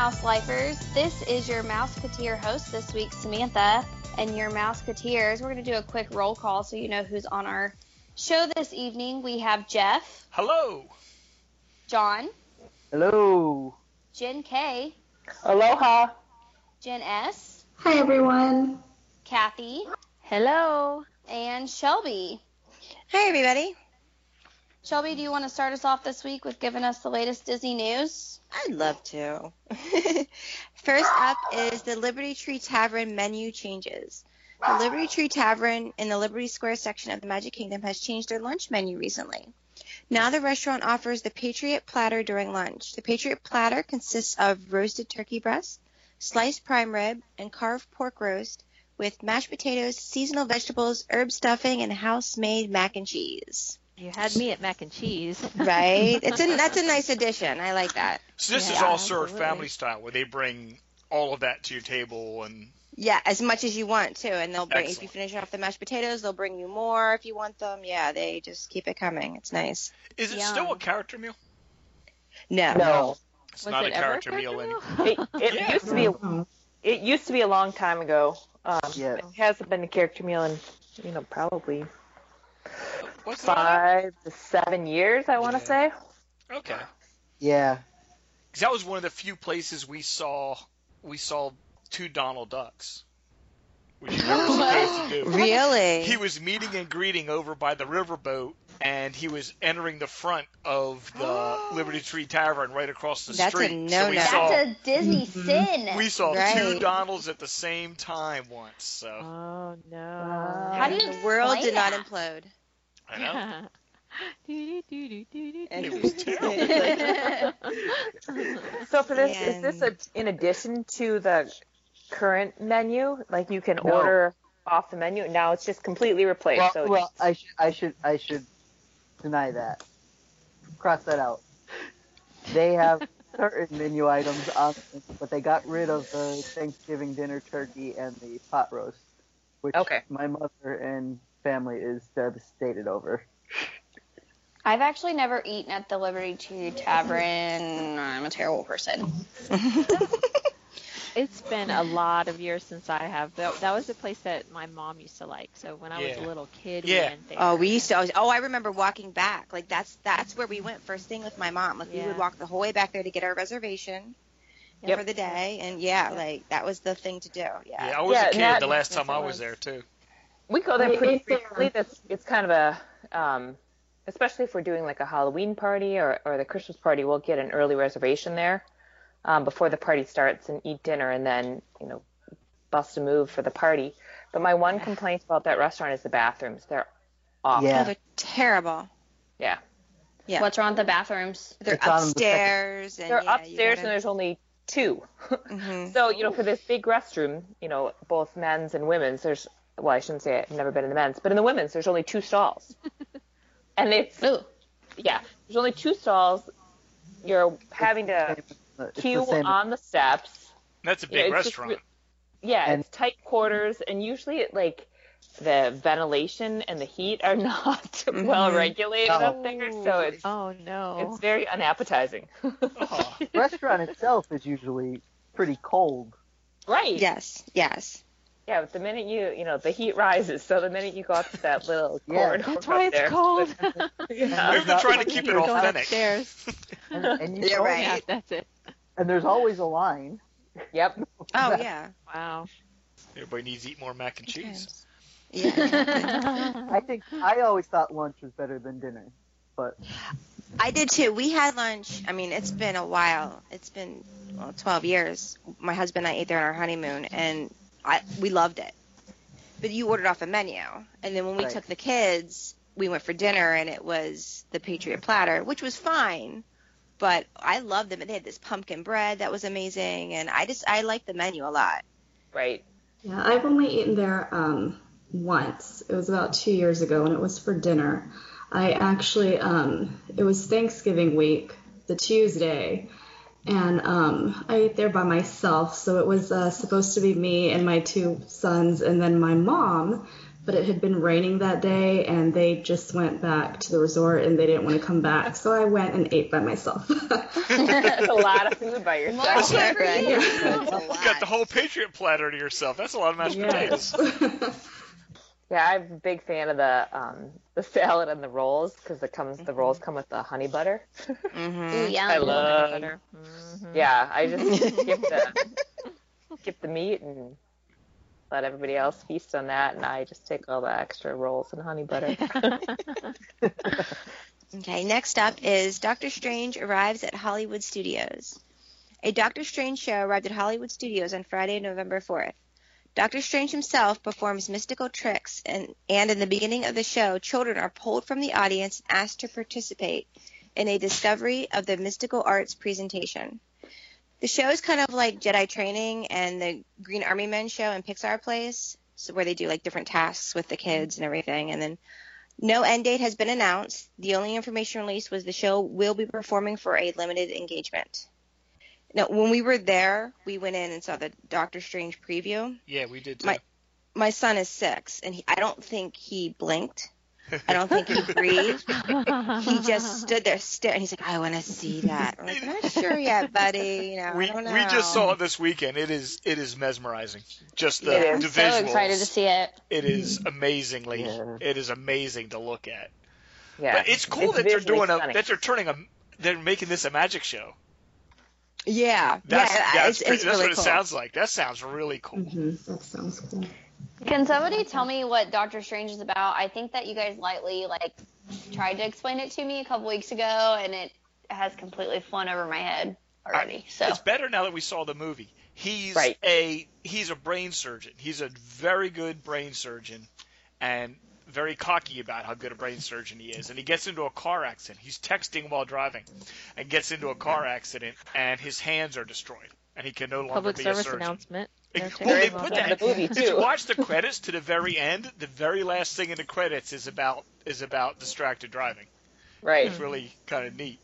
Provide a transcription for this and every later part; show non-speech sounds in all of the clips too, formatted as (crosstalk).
Hey, Mouse Lifers. This is your Mouseketeer host this week, Samantha, and your Mouseketeers. We're going to do a quick roll call so you know who's on our show this evening. We have Jeff, Hello. John, Hello. Jen K, Aloha. Jen S, Hi, everyone. Kathy, Hello. and Shelby. Hi, everybody. Shelby, do you want to start us off this week with giving us the latest Disney news? I'd love to. (laughs) First up is the Liberty Tree Tavern menu changes. The Liberty Tree Tavern in the Liberty Square section of the Magic Kingdom has changed their lunch menu recently. Now the restaurant offers the Patriot Platter during lunch. The Patriot Platter consists of roasted turkey breast, sliced prime rib, and carved pork roast with mashed potatoes, seasonal vegetables, herb stuffing, and house-made mac and cheese. You had me at mac and cheese. (laughs) Right? It's a that's a nice addition. I like that. So this is Yeah, all served absolutely. family style, where they bring all of that to your table, and Yeah, as much as you want to, and they'll bring if you finish off the mashed potatoes, they'll bring you more if you want them. Yeah, they just keep it coming. It's nice. is it Yum. still a character meal? No. No. It's Was not it a ever character meal anymore. It, it Yeah. (laughs) used to be. Oh, It used to be a long time ago. Um, Yeah. It hasn't been a character meal in, you know, probably What's five to seven years. I want to Yeah. say. Okay. Yeah. Because that was one of the few places we saw we saw two Donald Ducks, which you're never (laughs) supposed to do. Really? He was meeting and greeting over by the riverboat, and he was entering the front of the (gasps) Liberty Tree Tavern right across the That's a street. so we no-no. saw That's a Disney mm-hmm. sin. we saw two Donalds at the same time once. So Oh no. How do you the world explain did not implode. I know. (laughs) It (laughs) was terrible. So for this, is this a, in addition to the current menu? Like you can No. order off the menu. Now it's just completely replaced. Well, so well I should I should I should deny that. Cross that out. They have (laughs) certain menu items on, but they got rid of the Thanksgiving dinner turkey and the pot roast, which Okay. my mother and family is devastated over. I've actually never eaten at the Liberty Tree Tavern. I'm a terrible person. (laughs) It's been a lot of years since I have. That, that was a place that my mom used to like. So when I was a little kid, Yeah. we went there. Oh, we used to. Always, oh, I remember walking back. Like that's that's where we went first thing with my mom. Like we would walk the whole way back there to get our reservation Yep. for the day, and yeah, like that was the thing to do. Yeah. Yeah, I was Yeah, a kid that- the last time I was was. there too. We go there pretty right frequently. That's it's kind of a um, especially if we're doing like a Halloween party or, or the Christmas party, we'll get an early reservation there um, before the party starts and eat dinner and then you know bust a move for the party. But my one complaint about that restaurant is the bathrooms. They're awful. Yeah. Oh, they're terrible. Yeah. Yeah. What's wrong with the bathrooms? They're It's on the upstairs, and They're yeah, upstairs and there's only two. (laughs) hmm So, you know, for this big restroom, you know, both men's and women's, there's, well, I shouldn't say I've never been in the men's, but in the women's, there's only two stalls. (laughs) and it's, Ooh. yeah, there's only two stalls. You're having to It's queue same- on the steps. That's a big it's just restaurant. Yeah, And- it's tight quarters, and usually, it, like, the ventilation and the heat are (laughs) not mm-hmm. well regulated No. up there, oh. so it's Oh no. it's very unappetizing. Oh, The (laughs) restaurant itself is usually pretty cold. right. Yes, yes. Yeah, but the minute you, you know, the heat rises, so the minute you go up to that little (laughs) Yeah. corridor That's why it's there, cold. (laughs) yeah. Maybe they're trying to keep it Going authentic. upstairs. (laughs) And, and you Yeah, right. Yeah, that's it. And there's always a line. Yep. Oh yeah. Wow. Everybody needs to eat more mac and cheese. Yeah. I think I always thought lunch was better than dinner, but I did too. We had lunch. I mean, it's been a while. It's been well, 12 years. My husband and I ate there on our honeymoon, and I we loved it. But you ordered off a menu, and then when we Right. took the kids, we went for dinner, and it was the Patriot platter, which was fine. But I loved them. and They had this pumpkin bread that was amazing, and I just I liked the menu a lot. Right. Yeah, I've only eaten there um, once. It was about two years ago, and it was for dinner. I actually, um, it was Thanksgiving week, the Tuesday, and um, I ate there by myself. So it was uh, supposed to be me and my two sons, and then my mom. but it had been raining that day and they just went back to the resort and they didn't want to come back. So I went and ate by myself. That's (laughs) a lot of food by yourself. food for you. That's a You got the whole Patriot platter to yourself. That's a lot of mashed potatoes. yes. (laughs) Yeah, I'm a big fan of the um, the salad and the rolls because it comes the rolls come with the honey butter. Mhm. Ooh, yum. I love. butter. Mhm. Yeah, I just (laughs) skip the skip the meat and let everybody else feast on that, and I just take all the extra rolls and honey butter. (laughs) (laughs) Okay, next up is Doctor Strange arrives at Hollywood Studios. A Doctor Strange show arrived at Hollywood Studios on Friday, November 4th. Doctor Strange himself performs mystical tricks, and, and in the beginning of the show, children are pulled from the audience and asked to participate in a discovery of the mystical arts presentation. The show is kind of like Jedi Training and the Green Army Men show in Pixar Place, so where they do like different tasks with the kids and everything, and then no end date has been announced. The only information released was the show will be performing for a limited engagement. Now, when we were there, we went in and saw the Doctor Strange preview. Yeah, we did too. My- My son is six, and he, I don't think he blinked. I don't think he (laughs) breathed. He just stood there staring. He's like, "I want to see that." I'm like, "Not sure yet, buddy. You know, we I don't know." we just saw it this weekend. It is it is mesmerizing. Just the, It is. the I'm so excited to see it. It is amazingly. Yeah. It is amazing to look at. Yeah, But it's cool It's that they're visually doing a, that they're turning a they're making this a magic show. Yeah, That's yeah, that's, it's, pretty- it's that's really what cool. it sounds like. That sounds really cool. hmm That sounds cool. Can somebody tell me what Doctor Strange is about? I think that you guys lightly like tried to explain it to me a couple weeks ago, and it has completely flown over my head already. So It's better now that we saw the movie. He's Right. a he's a brain surgeon. He's a very good brain surgeon and very cocky about how good a brain surgeon he is. And he gets into a car accident. He's texting while driving and gets into a car accident and his hands are destroyed and he can no longer Public be a service surgeon. announcement. Well, they put that the movie If you watch the credits to the very end, the very last thing in the credits is about is about distracted driving. Right. It's really kind of neat.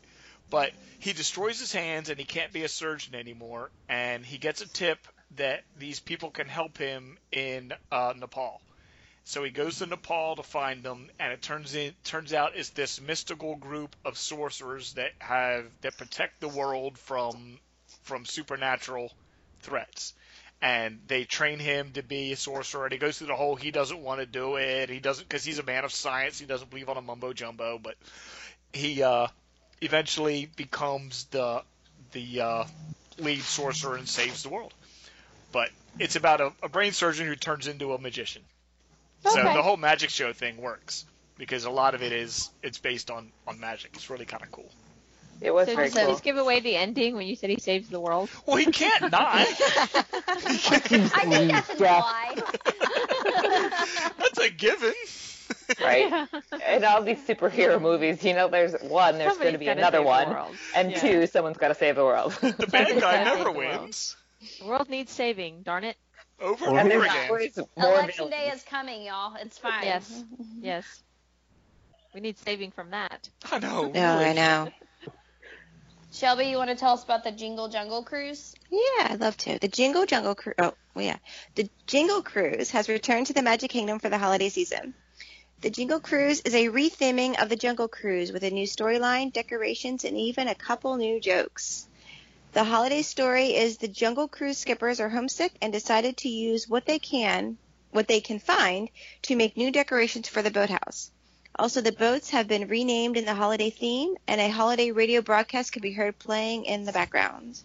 But he destroys his hands and he can't be a surgeon anymore. And he gets a tip that these people can help him in uh, Nepal. So he goes to Nepal to find them, and it turns in turns out it's this mystical group of sorcerers that have that protect the world from from supernatural threats. And they train him to be a sorcerer, and he goes through the whole. He doesn't want to do it. He doesn't because he's a man of science. He doesn't believe on a mumbo jumbo, but he uh, eventually becomes the the uh, lead sorcerer and saves the world. But it's about a, a brain surgeon who turns into a magician. So Okay. the whole magic show thing works because a lot of it is it's based on on magic. It's really kind of cool. It was So very did you cool. just give away the ending when you said he saves the world? Well, he can't (laughs) not. I think that's implied. (laughs) That's a given. Right. (laughs) In all these superhero movies, you know, there's one, there's going to be another one, and Yeah. two, someone's got to save the world. The bad guy never save the world. wins. The world needs saving. Darn it. Over And and and over again. more Election day is coming, y'all. It's fine. Yes. Yes. (laughs) We need saving from that. I know. (laughs) No, I know. Shelby, you want to tell us about the Jingle Jungle Cruise? Yeah, I'd love to. The Jingle Jungle Cruise. Oh, well, yeah. The Jingle Cruise has returned to the Magic Kingdom for the holiday season. The Jingle Cruise is a retheming of the Jungle Cruise with a new storyline, decorations, and even a couple new jokes. The holiday story is the Jungle Cruise skippers are homesick and decided to use what they can, what they can find, to make new decorations for the boathouse. Also, the boats have been renamed in the holiday theme, and a holiday radio broadcast can be heard playing in the background.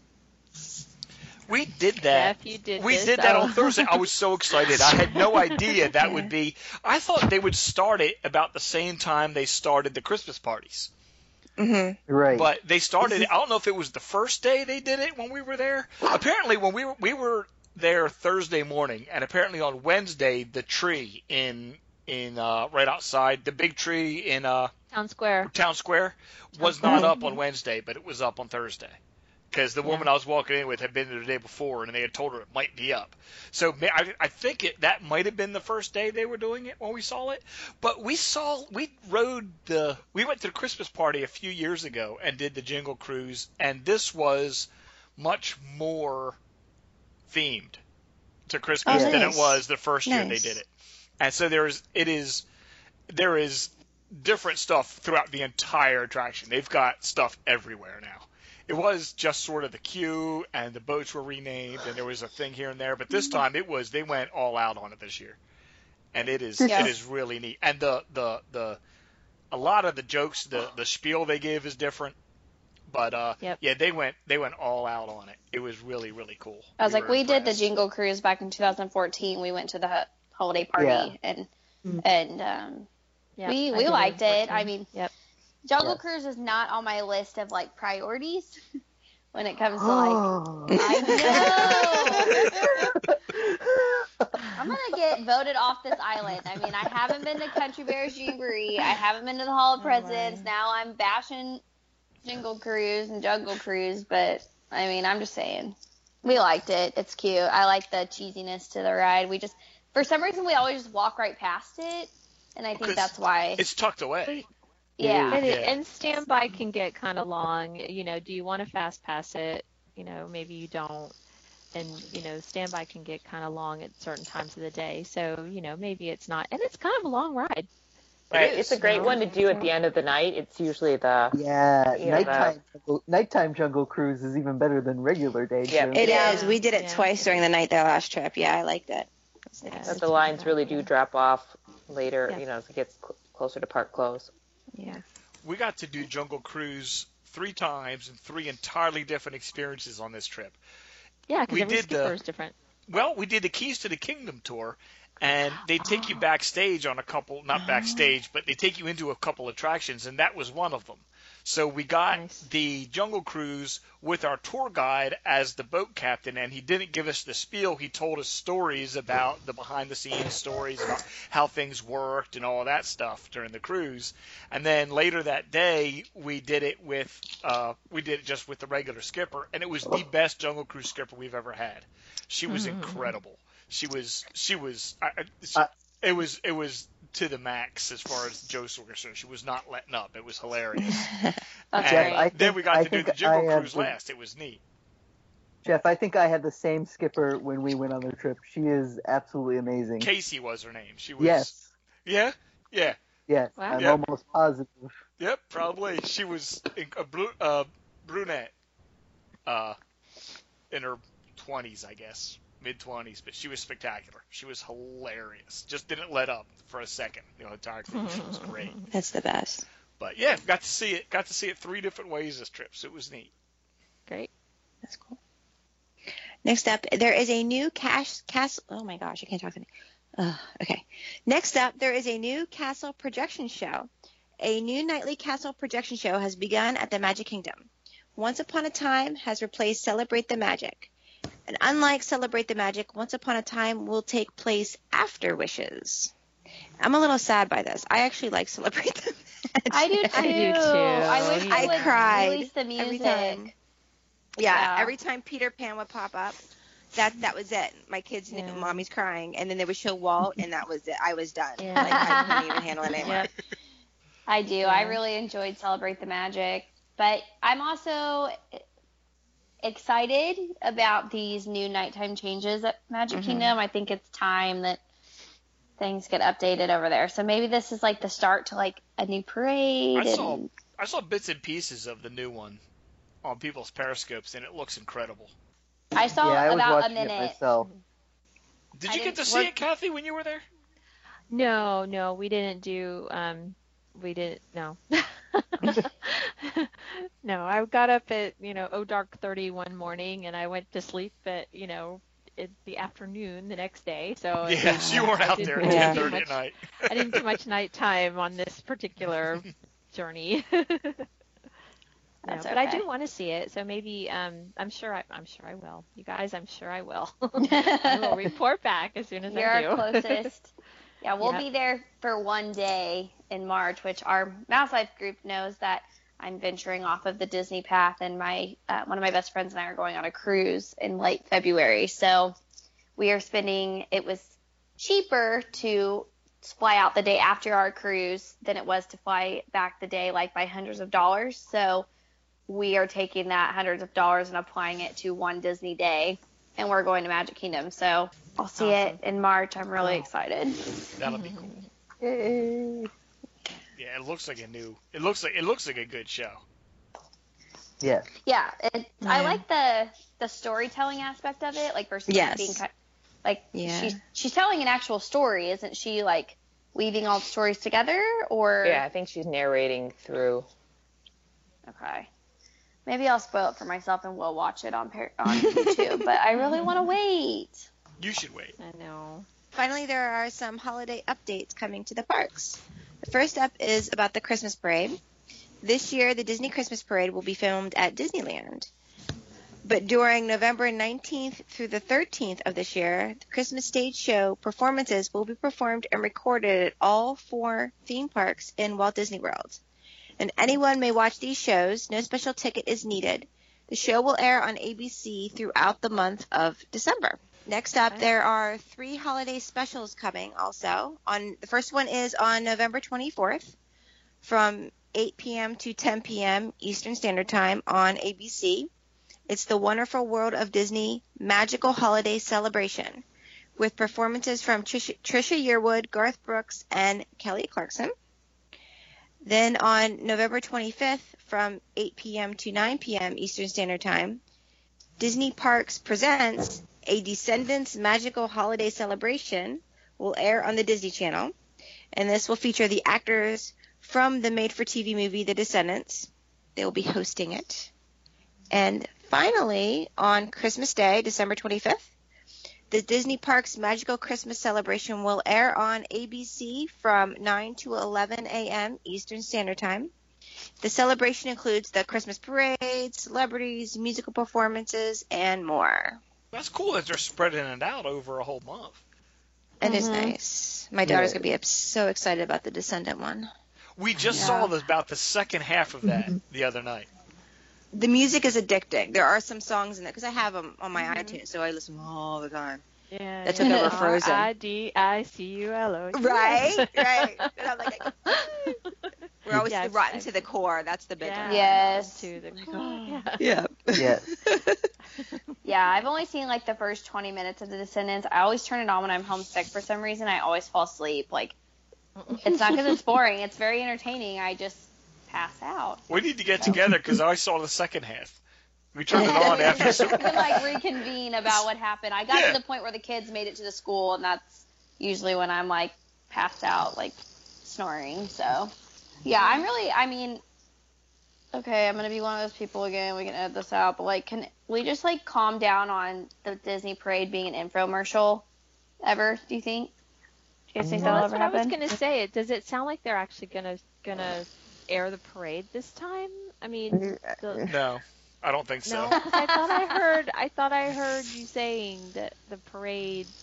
We did that. Jeff, you did we this. did that Oh. on Thursday. I was so excited. I had no (laughs) idea that would be. I thought they would start it about the same time they started the Christmas parties. Mm-hmm. Right. But they started. I don't know if it was the first day they did it when we were there. Apparently, when we were we were there Thursday morning, and apparently on Wednesday the tree in in uh, right outside the big tree in uh, Town Square. Town Square was not up on Wednesday, but it was up on Thursday. Because the woman I was walking in with had been there the day before, and they had told her it might be up. So I, I think it that might have been the first day they were doing it when we saw it. But we saw we rode the we went to the Christmas party a few years ago and did the Jingle Cruise, and this was much more themed to Christmas Oh, than it was the first year they did it. And so there's it is there is different stuff throughout the entire attraction. They've got stuff everywhere now. It was just sort of the queue and the boats were renamed and there was a thing here and there, but this time it was they went all out on it this year. And it is Yeah. it is really neat. And the the the a lot of the jokes, the the spiel they give is different. But uh Yep. yeah, they went they went all out on it. It was really really cool. I was like, were we did the. Jingle Cruise back in 2014. We went to the holiday party Yeah. and Mhm. and um, Yeah, we we liked it. I mean, Yep. Jungle Yes. Cruise is not on my list of like priorities (laughs) when it comes to like. Oh. (gasps) I know. (laughs) I'm gonna get voted off this island. I mean, I haven't been to Country Bears Jamboree. I haven't been to the Hall of Oh, Presidents. wow. Now I'm bashing Jingle Cruise and Jungle Cruise, but I mean, I'm just saying, we liked it. It's cute. I like the cheesiness to the ride. We just, for some reason, we always just walk right past it, and I think that's why. It's tucked away. Yeah. And, Yeah. and standby can get kind of long. You know, do you want to fast pass it? You know, maybe you don't. And you know, standby can get kind of long at certain times of the day. So you know, maybe it's not. And it's kind of a long ride. Right. is. It's a great one to do at the end of the night. It's usually the Yeah, Yeah, nighttime jungle, nighttime jungle cruise is even better than regular day. Yeah. cruise. It is. Yeah. We did it Yeah. twice during the night that last trip. Yeah, I liked it. It's Yeah. nice. the lines really do drop off later. Yeah. You know, as it gets cl- closer to park close. Yeah. we got to do Jungle Cruise three times and three entirely different experiences on this trip. Yeah, because We every did the- is different. Well, we did the Keys to the Kingdom tour, and they take you (gasps) backstage on a couple, not backstage, (gasps) but they take you into a couple attractions, and that was one of them. So we got Nice. the Jungle Cruise with our tour guide as the boat captain, and he didn't give us the spiel. He told us stories about the behind the scenes stories about how things worked and all that stuff during the cruise. And then later that day, we did it with uh, we did it just with the regular skipper, and it was the best Jungle Cruise skipper we've ever had. She was incredible. She was she was I, I- she, Uh, it was it was to the max as far as jokes were concerned. She was not letting up. It was hilarious. (laughs) That's and great. Then think- we got I to do the Jungle I Cruise the- last. It was neat. Jeff, I think I had the same skipper when we went on the trip. She is absolutely amazing. Casey was her name. She was yes, Yeah, yeah, yes, Wow. I'm Yeah. almost positive. yep, probably. She was a bru- uh, brunette, uh, in her twenties, I guess, mid twenties, but she was spectacular. She was hilarious. Just didn't let up for a second. You know, entire thing. She was great. (laughs) That's the best. But yeah, got to see it. Got to see it three different ways this trip, so it was neat. Great. That's cool. Next up, there is a new cash castle. Oh my gosh, I can't talk today. Uh, okay. Next up, there is a new castle projection show. A new nightly castle projection show has begun at the Magic Kingdom. Once Upon a Time has replaced Celebrate the Magic. And unlike Celebrate the Magic, Once Upon a Time will take place after Wishes. I'm a little sad by this. I actually like Celebrate the Magic. (laughs) I do too. I do too. I wish they I would cried release the music. every time. Yeah, Yeah. every time Peter Pan would pop up, that that was it. My kids, knew Yeah. mommy's crying, and then they would show Walt, and that was it. I was done. Yeah. Like I couldn't even (laughs) handle it anymore. Yep. I do. I really enjoyed Celebrate the Magic, but I'm also excited about these new nighttime changes at Magic Mhm. Kingdom. I think it's time that things get updated over there. So maybe this is like the start to like a new parade. I saw and- I saw bits and pieces of the new one on people's periscopes, and it looks incredible. I saw yeah, I was about a watching it minute. myself. Did I you get to see work- it, Kathy, when you were there? No, no, we didn't do. Um, we didn't. No. (laughs) (laughs) no, I got up at you know oh dark thirty one morning, and I went to sleep at you know in the afternoon the next day. So Yes, was- you weren't I out didn't there at Yeah. do much- at night. I didn't do much nighttime on this particular (laughs) journey. (laughs) No, That's but I do want to see it, so maybe um, I'm sure I, I'm sure I will. You guys, I'm sure I will. I will report back as soon as You're I do. our closest. Yeah, we'll Yep. be there for one day in March, which our Mouse Life group knows that I'm venturing off of the Disney path, and my uh, one of my best friends and I are going on a cruise in late February. So we are spending. It was cheaper to fly out the day after our cruise than it was to fly back the day, like by hundreds of dollars. So we are taking that hundreds of dollars and applying it to one Disney day, and we're going to Magic Kingdom. So I'll see it in March. I'm really oh. excited. That'll be cool. (laughs) Yay. Yeah, it looks like a new. It looks like it looks like a good show. Yeah. Yeah, it, I like the the storytelling aspect of it, like versus Yes. being ki- like Yeah. she's she's telling an actual story, isn't she? Like weaving all the stories together, or Yeah, I think she's narrating through. okay, maybe I'll spoil it for myself and we'll watch it on on (laughs) YouTube. but I really want to wait. You should wait. I know. Finally, there are some holiday updates coming to the parks. The first up is about the Christmas parade. This year, the Disney Christmas parade will be filmed at Disneyland. But during November 19th through the 13th of this year, the Christmas stage show performances will be performed and recorded at all four theme parks in Walt Disney World. And anyone may watch these shows, no special ticket is needed. The show will air on ABC throughout the month of December. Next up, there are three holiday specials coming also. On the first one is on November 24th from 8 p.m. to 10 p.m. Eastern Standard Time on ABC. It's the Wonderful World of Disney Magical Holiday Celebration with performances from Trisha, Trisha Yearwood, Garth Brooks, and Kelly Clarkson. Then on November 25th from 8 p.m. to 9 p.m. Eastern Standard Time, Disney Parks presents a Descendants Magical Holiday Celebration will air on the Disney Channel, and this will feature the actors from the made-for-TV movie The Descendants. They will be hosting it. And finally, on Christmas Day, December 25th, the Disney Parks Magical Christmas Celebration will air on ABC from 9 to 11 a.m. Eastern Standard Time. The celebration includes the Christmas parade, celebrities, musical performances, and more. That's cool that they're spreading it out over a whole month. It is Mhm. nice. My daughter's Yeah. gonna be so excited about the Descendant one. We just Yeah. saw this, about the second half of that the other night. The music is addicting. There are some songs in there because I have them on my iTunes, so I listen all the time. Yeah. That took over Frozen. I D I C U L O. Right, right. (laughs) And I'm like, (laughs) we're always Yeah, rotten I've- to the core. That's the big Yeah. one. Yes. To the (laughs) core. Yeah. Yeah. Yes. (laughs) Yeah, I've only seen like the first 20 minutes of The Descendants. I always turn it on when I'm homesick for some reason. I always fall asleep. Like, (laughs) it's not because it's boring. It's very entertaining. I just pass out. We need to get together because I saw the second half. We turned it on after. we can like reconvene about what happened. I got Yeah. to the point where the kids made it to the school, and that's usually when I'm like passed out, like snoring. So, yeah, I'm really. I mean, okay, I'm gonna be one of those people again. We can edit this out, but like, can we just like calm down on the Disney parade being an infomercial? Ever? Do you think? Do you think Well, that'll that's ever what I was gonna say. Does it sound like they're actually gonna gonna air the parade this time? I mean, mm, uh, the, no, I don't think so. no, 'cause I thought I heard I thought I heard you saying that the parade.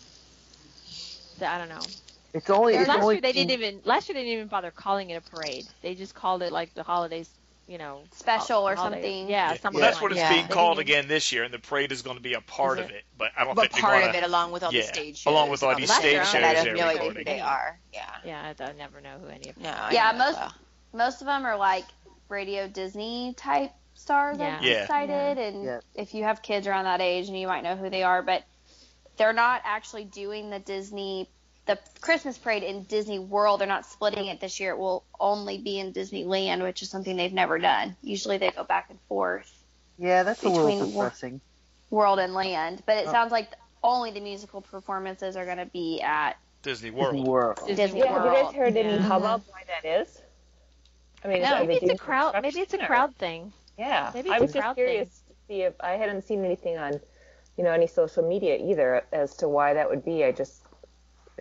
That, I don't know. It's only. It's last only year they didn't even last year they didn't even bother calling it a parade. They just called it like the holidays, you know, uh, Special or holiday- something. Yeah, Yeah, something well, that's like what it's Yeah. being called again this year, and the parade is going to be a part Is of it? it. But I don't But think they're part gonna, of it, along with all yeah, the stage shows, along with all these the stage stuff shows that I have they're no idea who they are. Yeah. Yeah, I never know who any of them. No. are. Yeah, most- though. most of them are like Radio Disney type stars. Yeah. I'm Yeah. excited, and Yeah. if you have kids around that age, and you might know who they are, but they're not actually doing the Disney, the Christmas parade in Disney World. They're not splitting it this year. It will only be in Disneyland, which is something they've never done. Usually they go back and forth, Yeah, that's a little between depressing. World and Land. But it Oh. sounds like only the musical performances are going to be at Disney Disney World. World. Disney Disney Yeah, have you guys heard any Yeah. hubbub why that is? I mean, No. Maybe it's a crowd. Maybe it's a construction or- crowd thing. Yeah, Maybe I it's a was just crowd curious to see if I hadn't seen anything on, you know, any social media either as to why that would be. I just,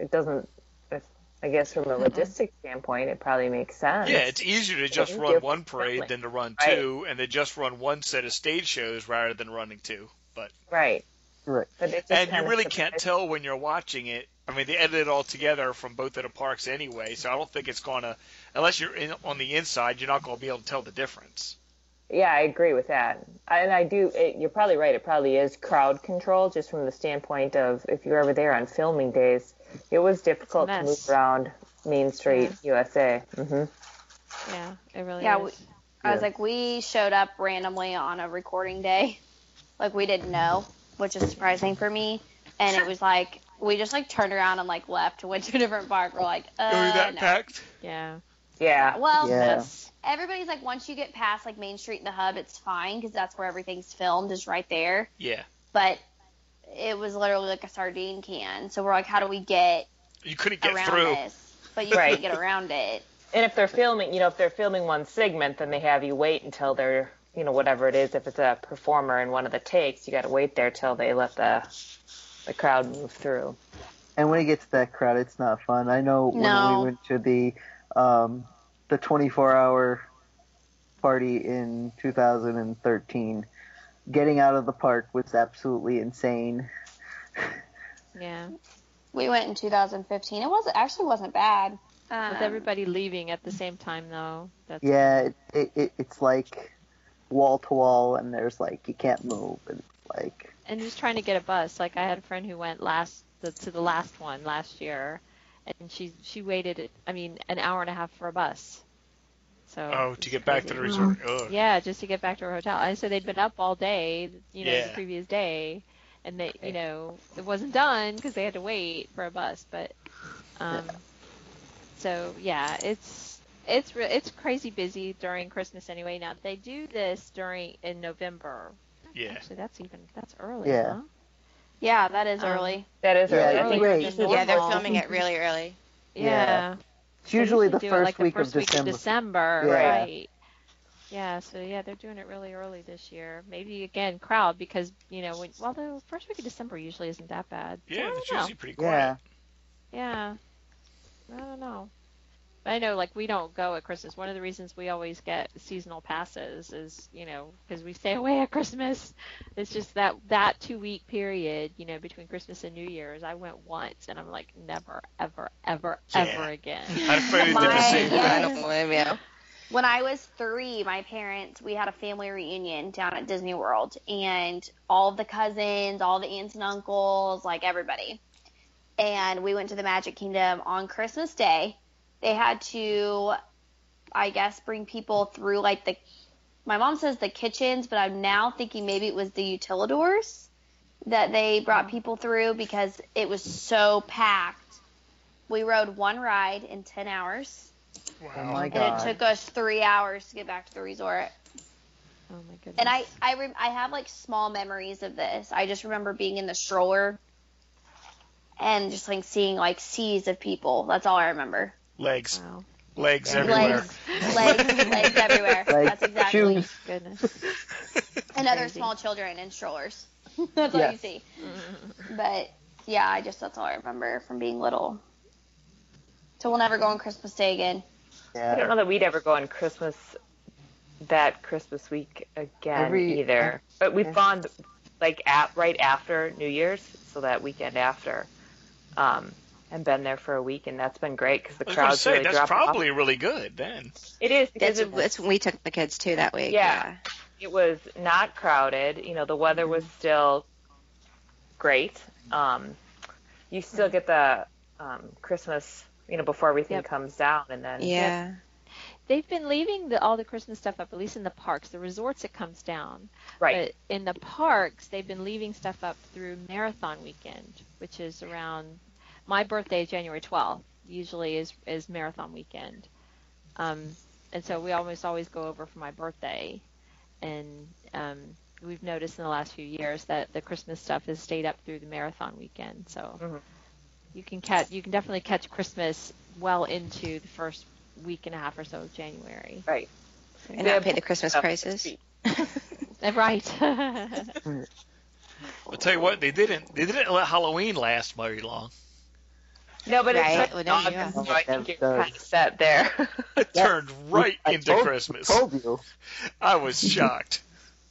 it doesn't. if- I guess from a mm-hmm. logistics standpoint, it probably makes sense. Yeah, it's easier to just run one parade than to run Right. two, and to just run one set of stage shows rather than running two. But right. Right. But it and you kinda really can't tell when you're watching it. I mean, they edit it all together from both of the parks anyway, so I don't think it's gonna, unless you're in, on the inside, you're not gonna be able to tell the difference. Yeah, I agree with that. And I do, it, you're probably right. It probably is crowd control, just from the standpoint of if you're ever there on filming days, it was difficult to move around Main Street, USA. hmm Yeah, it really Yeah, is. we, I was like, we showed up randomly on a recording day. Like, we didn't know, which is surprising for me. And it was like we just like turned around and like left and went to a different park. We're like, uh, Are we that no. packed? Yeah. Yeah. Well, Yeah. everybody's like, once you get past like Main Street and the Hub, it's fine because that's where everything's filmed, is right there. Yeah. But it was literally like a sardine can. So we're like, how do we get You couldn't get around through. this? But you Right. can't get around it. And if they're filming, you know, if they're filming one segment, then they have you wait until they're, you know, whatever it is. If it's a performer in one of the takes, you got to wait there till they let the the crowd move through. And when it gets that crowd, it's not fun. I know when No. we went to the um, the 24 hour party in 2013, getting out of the park was absolutely insane. Yeah. We went in 2015. It was actually wasn't bad. Um, With everybody leaving at the same time, though. That's Yeah, it, it, it, it's like wall to wall, and there's like you can't move, and it's like and just trying to get a bus. Like I had a friend who went last the, to the last one last year, and she she waited. I mean, an hour and a half for a bus. So Oh, to get back to the resort. Ugh. Yeah, just to get back to her hotel. And so they'd been up all day, you know, Yeah. the previous day, and they, you know, it wasn't done because they had to wait for a bus. But, um, so yeah, it's it's re- it's crazy busy during Christmas anyway. Now they do this during in November. Yeah. Actually, that's even that's early. Yeah. Huh? yeah, that is Um, early. That is Yeah, early. it's I think great. this Yeah, they're filming it really early. Yeah. Yeah. It's So usually the do it, first like the week first of week December. of December, Yeah. right? Yeah, so yeah, they're doing it really early this year. Maybe again crowd because you know, when, well, the first week of December usually isn't that bad. Yeah, don't that's know. usually pretty Yeah. Yeah, I don't know. But I know, like, we don't go at Christmas. One of the reasons we always get seasonal passes is, you know, because we stay (laughs) away at Christmas. It's just that that two week period, you know, between Christmas and New Year's. I went once, and I'm like, never, ever, ever, Yeah. ever again. (laughs) I had a friend who did the My- same. (laughs) I don't blame you. When I was three, my parents, we had a family reunion down at Disney World, and all the cousins, all the aunts and uncles, like everybody. And we went to the Magic Kingdom on Christmas Day. They had to, I guess, bring people through like the, my mom says the kitchens, but I'm now thinking maybe it was the utilidors that they brought mm-hmm. people through because it was so packed. We rode one ride in 10 hours. oh Wow. my And it took us three hours to get back to the resort. Oh my goodness. And I, I, rem- I have like small memories of this. I just remember being in the stroller and just like seeing like seas of people. That's all I remember. Legs. Wow. Legs everywhere. Legs, legs, legs everywhere. Like That's exactly. shoes. Goodness. (laughs) And other Crazy. small children in strollers. (laughs) that's all Yes. you see. But yeah, I just that's all I remember from being little. So we'll never go on Christmas Day again. Yeah. I don't know that we'd ever go on Christmas that Christmas week again Every- either. But we've Yeah. gone like at right after New Year's, so that weekend after, um, and been there for a week, and that's been great because the I was gonna crowds say really that's drop probably really good then. off. It is because That's, it, that's when we took the kids too that week. Yeah. it was not crowded. You know, the weather was still great. Um, you still get the um, Christmas, you know, before everything Yep. comes down, and then Yeah. They've been leaving the, all the Christmas stuff up, at least in the parks. The resorts, it comes down. right. But in the parks, they've been leaving stuff up through Marathon Weekend, which is around my birthday is January 12th. Usually is is Marathon Weekend, um, and so we almost always go over for my birthday. And um, we've noticed in the last few years that the Christmas stuff has stayed up through the Marathon Weekend. So Mhm. you can catch you can definitely catch Christmas well into the first week and a half or so of January. right. And not pay the Christmas Oh, prices. Right. (laughs) I'll (laughs) tell you what, they didn't they didn't let Halloween last very long. No, but Right, it's well, no, yeah. so I think That you're kind of set there. (laughs) It Yeah. turned right I into told- Christmas. Told you. I was (laughs) shocked.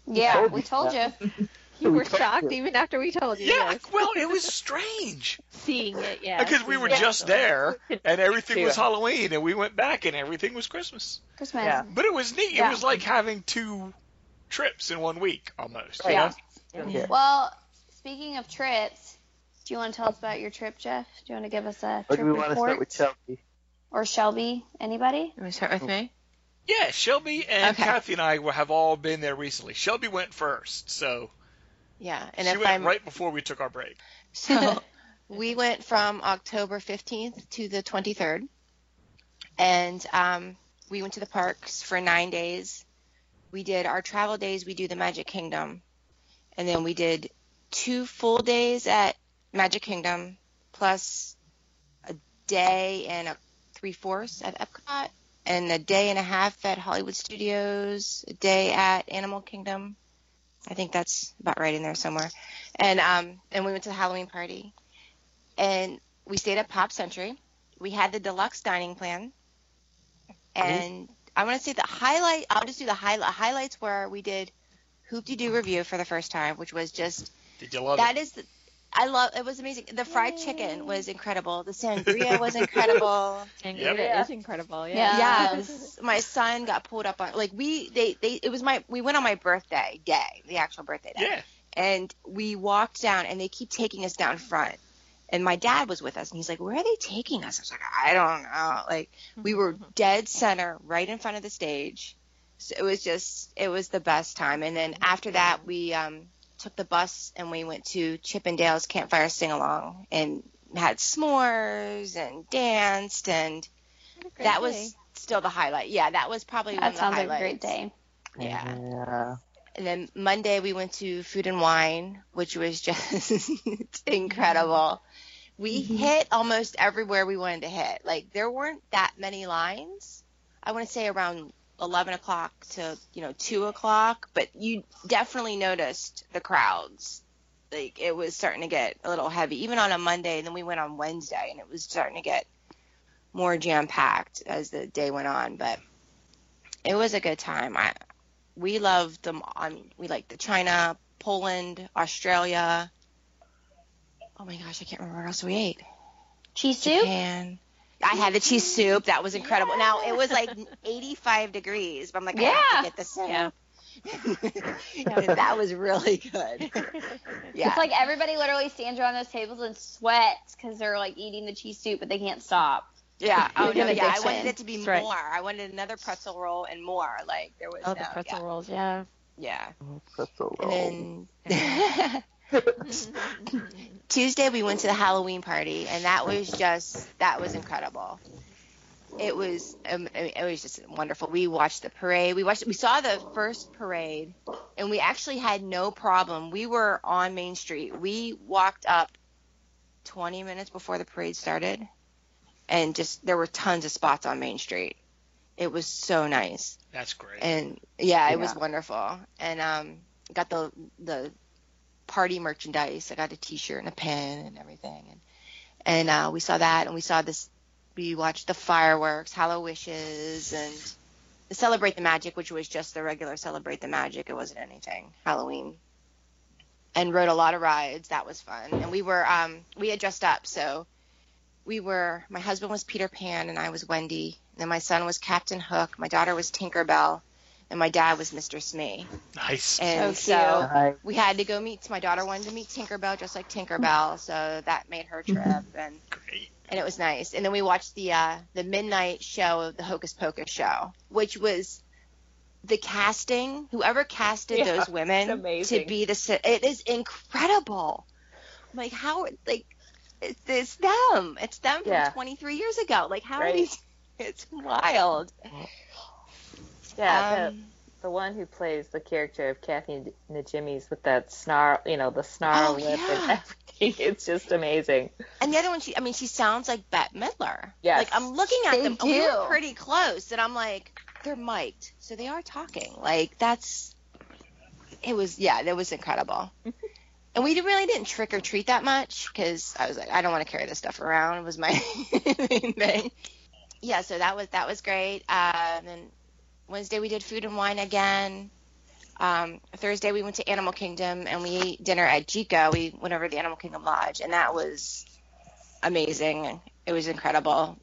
Yeah, told we told that. you. (laughs) you were shocked even after we told you. Yeah, yes. well, it was strange Seeing it, yeah. because we were seeing it. just there and everything was. Halloween, and we went back and everything was Christmas. Christmas. Yeah. But it was neat. Yeah. It was like having two trips in one week almost. Right. know? Yeah. Well, speaking of trips, do you want to tell us about your trip, Jeff? Do you want to give us a Or trip do we want to report? start with Shelby? or Shelby? Anybody? You want to start with me? Yeah, Shelby and Okay. Kathy and I have all been there recently. Shelby went first, so Yeah. And she if went I'm right before we took our break. so (laughs) we went from October 15th to the 23rd, and um, we went to the parks for nine days. We did our travel days. We do the Magic Kingdom, and then we did two full days at Magic Kingdom, plus a day and a three fourths at Epcot, and a day and a half at Hollywood Studios, a day at Animal Kingdom. I think that's about right in there somewhere. And um, and we went to the Halloween party, and we stayed at Pop Century. We had the deluxe dining plan, and I want to say the highlight. I'll just do the highlight. Highlights where we did Hoop-Dee-Doo Revue for the first time, which was just Did you love that it? is. The, I love. It was amazing. The fried chicken was incredible. The sangria (laughs) was incredible. And Yep. it Yeah. is incredible. Yeah. Yeah. Yes, my son got pulled up on like we they they it was my we went on my birthday day, the actual birthday day, Yeah. and we walked down and they keep taking us down front. And my dad was with us, and he's like, "Where are they taking us?" I was like, "I don't know." Like we were (laughs) dead center, right in front of the stage. So it was just it was the best time. And then after that, we um, took the bus and we went to Chip 'n' Dale's campfire sing along and had s'mores and danced and that was still the highlight. Yeah, that was probably one That of the sounds like a great day. Yeah. Yeah. And then Monday we went to Food and Wine, which was (laughs) just incredible. We mm-hmm. hit almost everywhere we wanted to hit. Like there weren't that many lines. I want to say around 11 o'clock to you know 2 o'clock, but you definitely noticed the crowds. Like it was starting to get a little heavy, even on a Monday. And then we went on Wednesday, and it was starting to get more jam packed as the day went on. But it was a good time. I we loved them. I mean, we liked the China, Poland, Australia. Oh my gosh, I can't remember what else we ate. Cheese soup? Japan. I had the cheese soup. That was incredible. Now it was like 85 degrees, but I'm like, I have Yeah. to get the soup. Yeah. (laughs) that was really good. (laughs) Yeah. It's like everybody literally stands around those tables and sweats because they're like eating the cheese soup, but they can't stop. yeah. (laughs) Oh no. Yeah. I wanted it to be That's more. right. I wanted another pretzel roll and more. Like there was Oh, no. the pretzel yeah. rolls. Yeah. Yeah. Oh, pretzel roll. And then (laughs) Tuesday we went to the Halloween party, and that was just that was incredible. It was um, I mean, it was just wonderful. We watched the parade. We watched we saw the first parade, and we actually had no problem. We were on Main Street. We walked up 20 minutes before the parade started, and just there were tons of spots on Main Street. It was so nice That's great. and yeah, it was wonderful. And um, got the the party merchandise. I got a T-shirt and a pen and everything. And and uh, we saw that, and we saw this. We watched the fireworks, HalloWishes, and the Celebrate the Magic, which was just the regular Celebrate the Magic. It wasn't anything Halloween. And rode a lot of rides. That was fun. And we were um, we had dressed up, so we were. My husband was Peter Pan, and I was Wendy. And then my son was Captain Hook. My daughter was Tinkerbell, and my dad was Mr. Smee. Nice. And So so, cute. Nice. we had to go meet. My daughter wanted to meet Tinkerbell, just like Tinkerbell, so that made her trip, and Great. and it was nice. And then we watched the uh, the midnight show of the Hocus Pocus show, which was the casting. Whoever casted Yeah, those women amazing. to be the it is incredible. Like how like it's, it's them. It's them from Yeah. 23 years ago. Like how are these? (laughs) It's wild. Yeah, the, Um, the one who plays the character of Kathy Najimy's with that snarl, you know, the snarl Oh, lip yeah. and everything. (laughs) It's just amazing. And the other one, she, I mean, she sounds like Bette Midler. Yes. Like I'm looking at They them. We were do. pretty close, and I'm like, they're mic'd, so they are talking. Like that's. It was yeah, that was incredible. (laughs) and we really didn't trick or treat that much because I was like, I don't want to carry this stuff around. Was my (laughs) main thing. Yeah, so that was that was great. Uh, and then Wednesday we did food and wine again. Um, Thursday we went to Animal Kingdom and we ate dinner at Jiko. We went over to the Animal Kingdom Lodge and that was amazing. It was incredible.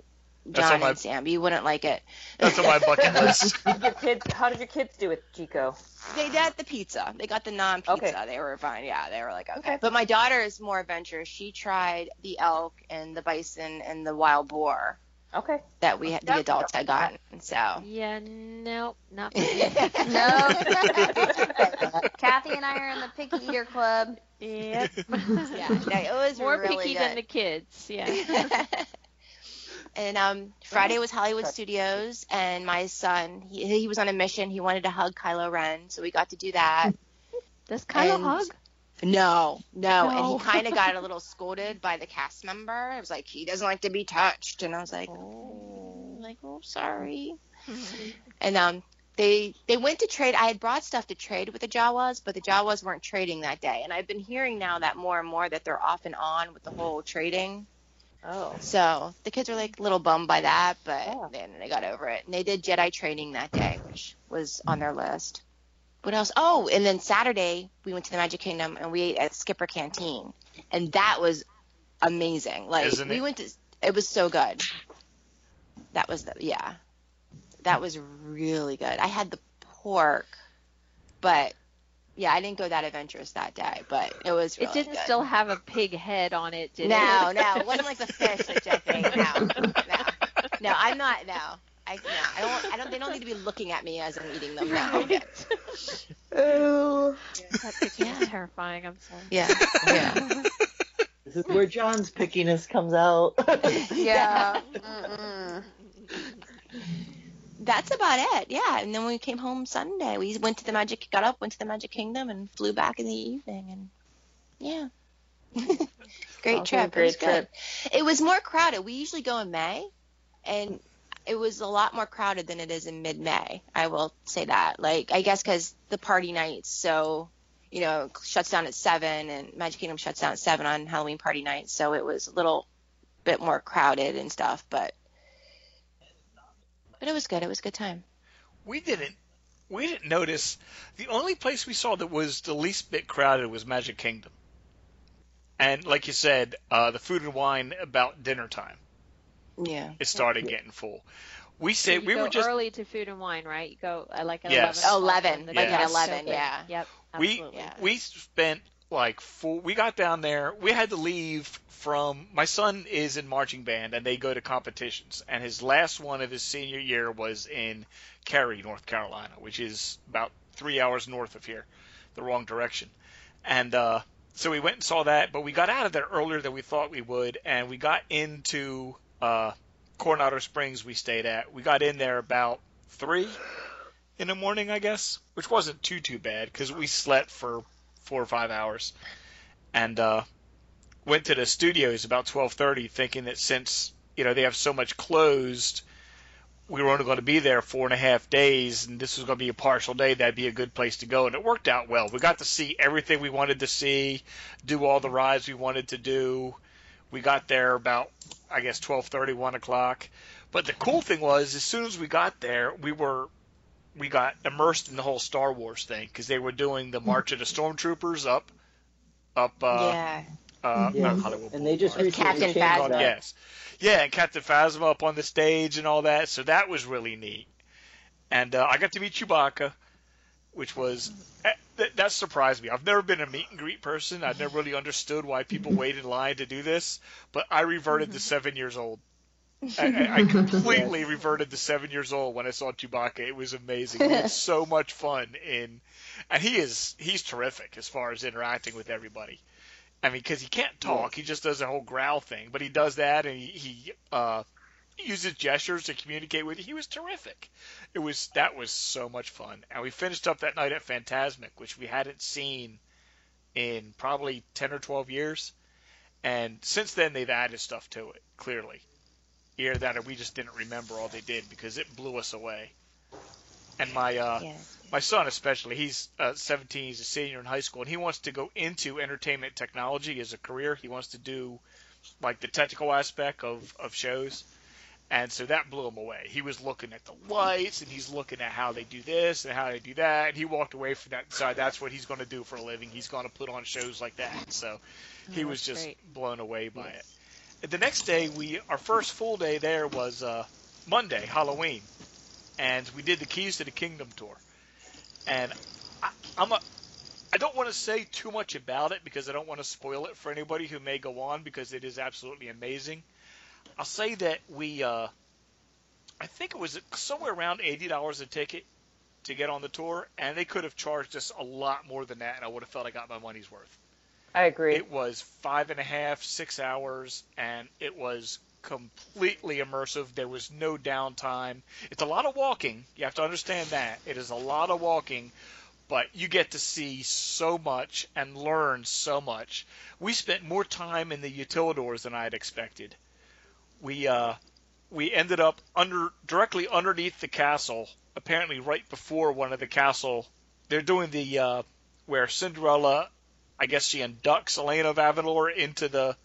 That's John on my- and Sam, you wouldn't like it. That's on my bucket (laughs) list. Your kids, how did your kids do with Jiko? They got the pizza. They got the non-pizza. Okay. They were fine. Yeah, they were like okay. Okay. But my daughter is more adventurous. She tried the elk and the bison and the wild boar. Okay. that we had, the adults had gotten. So Yeah, nope, not. (laughs) No. (laughs) Kathy and I are in the picky eater club. yep. (laughs) yeah, no, it was More really picky good. than the kids. Yeah. and um, Friday was Hollywood Studios, and my son he he was on a mission. He wanted to hug Kylo Ren, so we got to do that. Does Kylo And- hug? No, no, and he kind of got a (laughs) little scolded by the cast member. I was like, he doesn't like to be touched, and I was like, oh, like, oh, sorry. And um, they they went to trade. I had brought stuff to trade with the Jawas, but the Jawas weren't trading that day. And I've been hearing now that more and more that they're off and on with the whole trading. Oh. So the kids were like a little bummed by that, but Yeah. then they got over it. And they did Jedi training that day, which was on their list. What else? Oh, and then Saturday we went to the Magic Kingdom and we ate at Skipper Canteen, and that was amazing. Like Isn't we it? went to, it was so good. That was the yeah, that was really good. I had the pork, but yeah, I didn't go that adventurous that day, but it was. Really It didn't good. still have a pig head on it, did No, it? no, no, it (laughs) wasn't like the fish that Jeff ate. No, no, (laughs) no. I'm not. No, I no, I don't. I don't. They don't need to be looking at me as I'm eating them. No. I'm good. That picture Yeah. is terrifying. I'm sorry. Yeah, yeah. (laughs) This is where John's pickiness comes out. (laughs) Yeah. Mm-mm. That's about it. Yeah, and then we came home Sunday, we went to the Magic. Got up, went to the Magic Kingdom, and flew back in the evening. And yeah. (laughs) great Sounds like a trip. it was great good. It was more crowded. We usually go in May, and it was a lot more crowded than it is in mid-May. I will say that. Like, I guess because the party nights, so you know, shuts down at seven, and Magic Kingdom shuts down at seven on Halloween party night, so it was a little bit more crowded and stuff. But but it was good. It was a good time. we didn't we didn't notice the only place we saw that was the least bit crowded was Magic Kingdom. And like you said, uh, the food and wine about dinner time Yeah. it started getting full. We So said you we go were just early to food and wine, right? You go uh, like at Yes. 11. 11, when the like at 11, yeah. Yep. we Absolutely. Yeah. we spent like four we got down there we had to leave from my son is in marching band and they go to competitions and his last one of his senior year was in Cary, North Carolina, which is about three hours north of here, the wrong direction. And uh so we went and saw that, but we got out of there earlier than we thought we would, and we got into uh, Coronado Springs. We stayed at. We got in there about three in the morning, I guess, which wasn't too too bad because we slept for four or five hours, and uh, went to the studios about twelve thirty, thinking that since you know they have so much closed, we were only going to be there four and a half days, and this was going to be a partial day. That'd be a good place to go, and it worked out well. We got to see everything we wanted to see, do all the rides we wanted to do. We got there about, I guess, twelve thirty, one o'clock. But the cool thing was, as soon as we got there, we were we got immersed in the whole Star Wars thing because they were doing the March of the Stormtroopers up, up, uh, yeah. uh, Yeah. not Hollywood and they just Boulevard. With recently Captain Phasma. that. Yes. Yeah, and Captain Phasma up on the stage and all that, so that was really neat. And uh, I got to meet Chewbacca, which was eh, that, surprised me. I've never been a meet and greet person. I've never really understood why people (laughs) wait in line to do this, but I reverted to seven years old. (laughs) I, I I completely reverted to seven years old when I saw Chewbacca. It was amazing. He had so (laughs) much fun in, and he is he's terrific as far as interacting with everybody. I mean, because he can't talk, he just does a whole growl thing, but he does that, and he, he uh, uses gestures to communicate with you. He was terrific. It was that was so much fun, and we finished up that night at Fantasmic, which we hadn't seen in probably ten or twelve years, and since then they've added stuff to it. Clearly, either that or we just didn't remember all they did because it blew us away. And my uh, Yeah. my son especially he's uh, 17 he's a senior in high school and he wants to go into entertainment technology as a career he wants to do like the technical aspect of, of shows and so that blew him away. He was looking at the lights and he's looking at how they do this and how they do that and he walked away from that and decided that's what he's going to do for a living. He's going to put on shows like that. So he Oh, was just great. blown away by it. The next day we our first full day there was uh, monday halloween. And we did the keys to the kingdom tour. And I, I'm a, I don't want to say too much about it because I don't want to spoil it for anybody who may go on because it is absolutely amazing. I'll say that we uh, I think it was somewhere around eighty dollars a ticket to get on the tour, and they could have charged us a lot more than that, and I would have felt I got my money's worth. I agree. It was five and a half, six hours, and it was completely immersive. There was no downtime. It's a lot of walking. You have to understand that. It is a lot of walking, but you get to see so much and learn so much. We spent more time in the utilidors than I had expected. We uh, we ended up under directly underneath the castle, apparently right before one of the castle. They're doing the uh, where Cinderella, I guess she inducts Elena of Avalor into the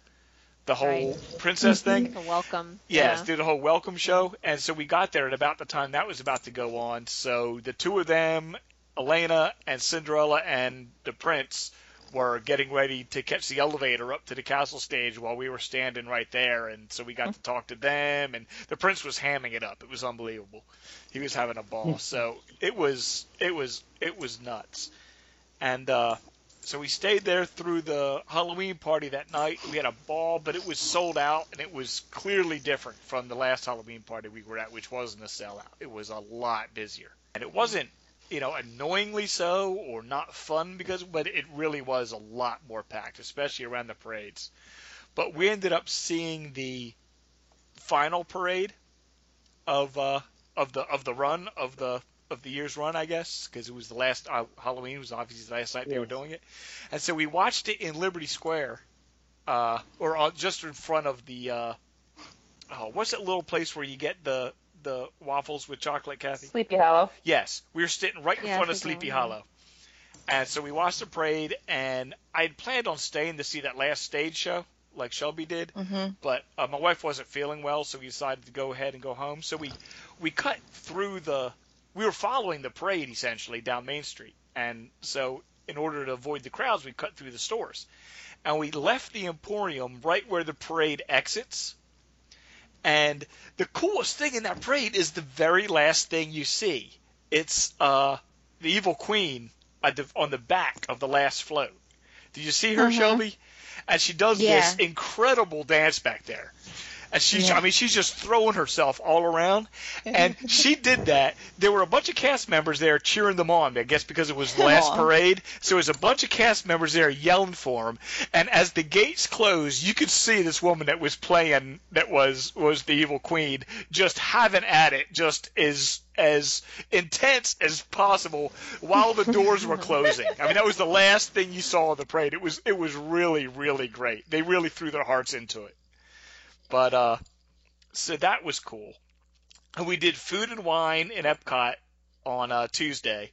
the whole princess thing. (laughs) The welcome. Yes, yeah. do the whole welcome show. And so we got there at about the time that was about to go on. So the two of them, Elena and Cinderella and the prince, were getting ready to catch the elevator up to the castle stage while we were standing right there. And so we got to talk to them. And the prince was hamming it up. It was unbelievable. He was having a ball. So it was it was it was nuts. And uh, so we stayed there through the Halloween party that night. We had a ball, but it was sold out, and it was clearly different from the last Halloween party we were at, which wasn't a sellout. It was a lot busier, and it wasn't, you know, annoyingly so or not fun because, but it really was a lot more packed, especially around the parades. But we ended up seeing the final parade of uh, of the of the run of the of the year's run, I guess, because it was the last uh, Halloween. Was obviously the last night they were doing it, and so we watched it in Liberty Square, uh, or on, just in front of the. Uh, oh, what's that little place where you get the the waffles with chocolate, Kathy? Sleepy Hollow. Yes, we were sitting right in Yeah, front of Sleepy Hollow. And so we watched the parade, and I had planned on staying to see that last stage show, like Shelby did. Mhm. But uh, my wife wasn't feeling well, so we decided to go ahead and go home. So we we cut through the. We were following the parade essentially down Main Street, and so in order to avoid the crowds, we cut through the stores, and we left the Emporium right where the parade exits. And the coolest thing in that parade is the very last thing you see. It's uh, the evil queen at the, on the back of the last float. Did you see her, Mhm. Shelby? And she does Yeah. this incredible dance back there. And she's, Yeah. I mean, she's just throwing herself all around. And she did that. There were a bunch of cast members there cheering them on, I guess because it was the last Aw. parade. So there was a bunch of cast members there yelling for them. And as the gates closed, you could see this woman that was playing, that was, was the evil queen, just having at it, just as, as intense as possible while the doors were closing. I mean, that was the last thing you saw of the parade. It was, it was really, really great. They really threw their hearts into it. But uh, so that was cool. And we did food and wine in Epcot on uh, Tuesday,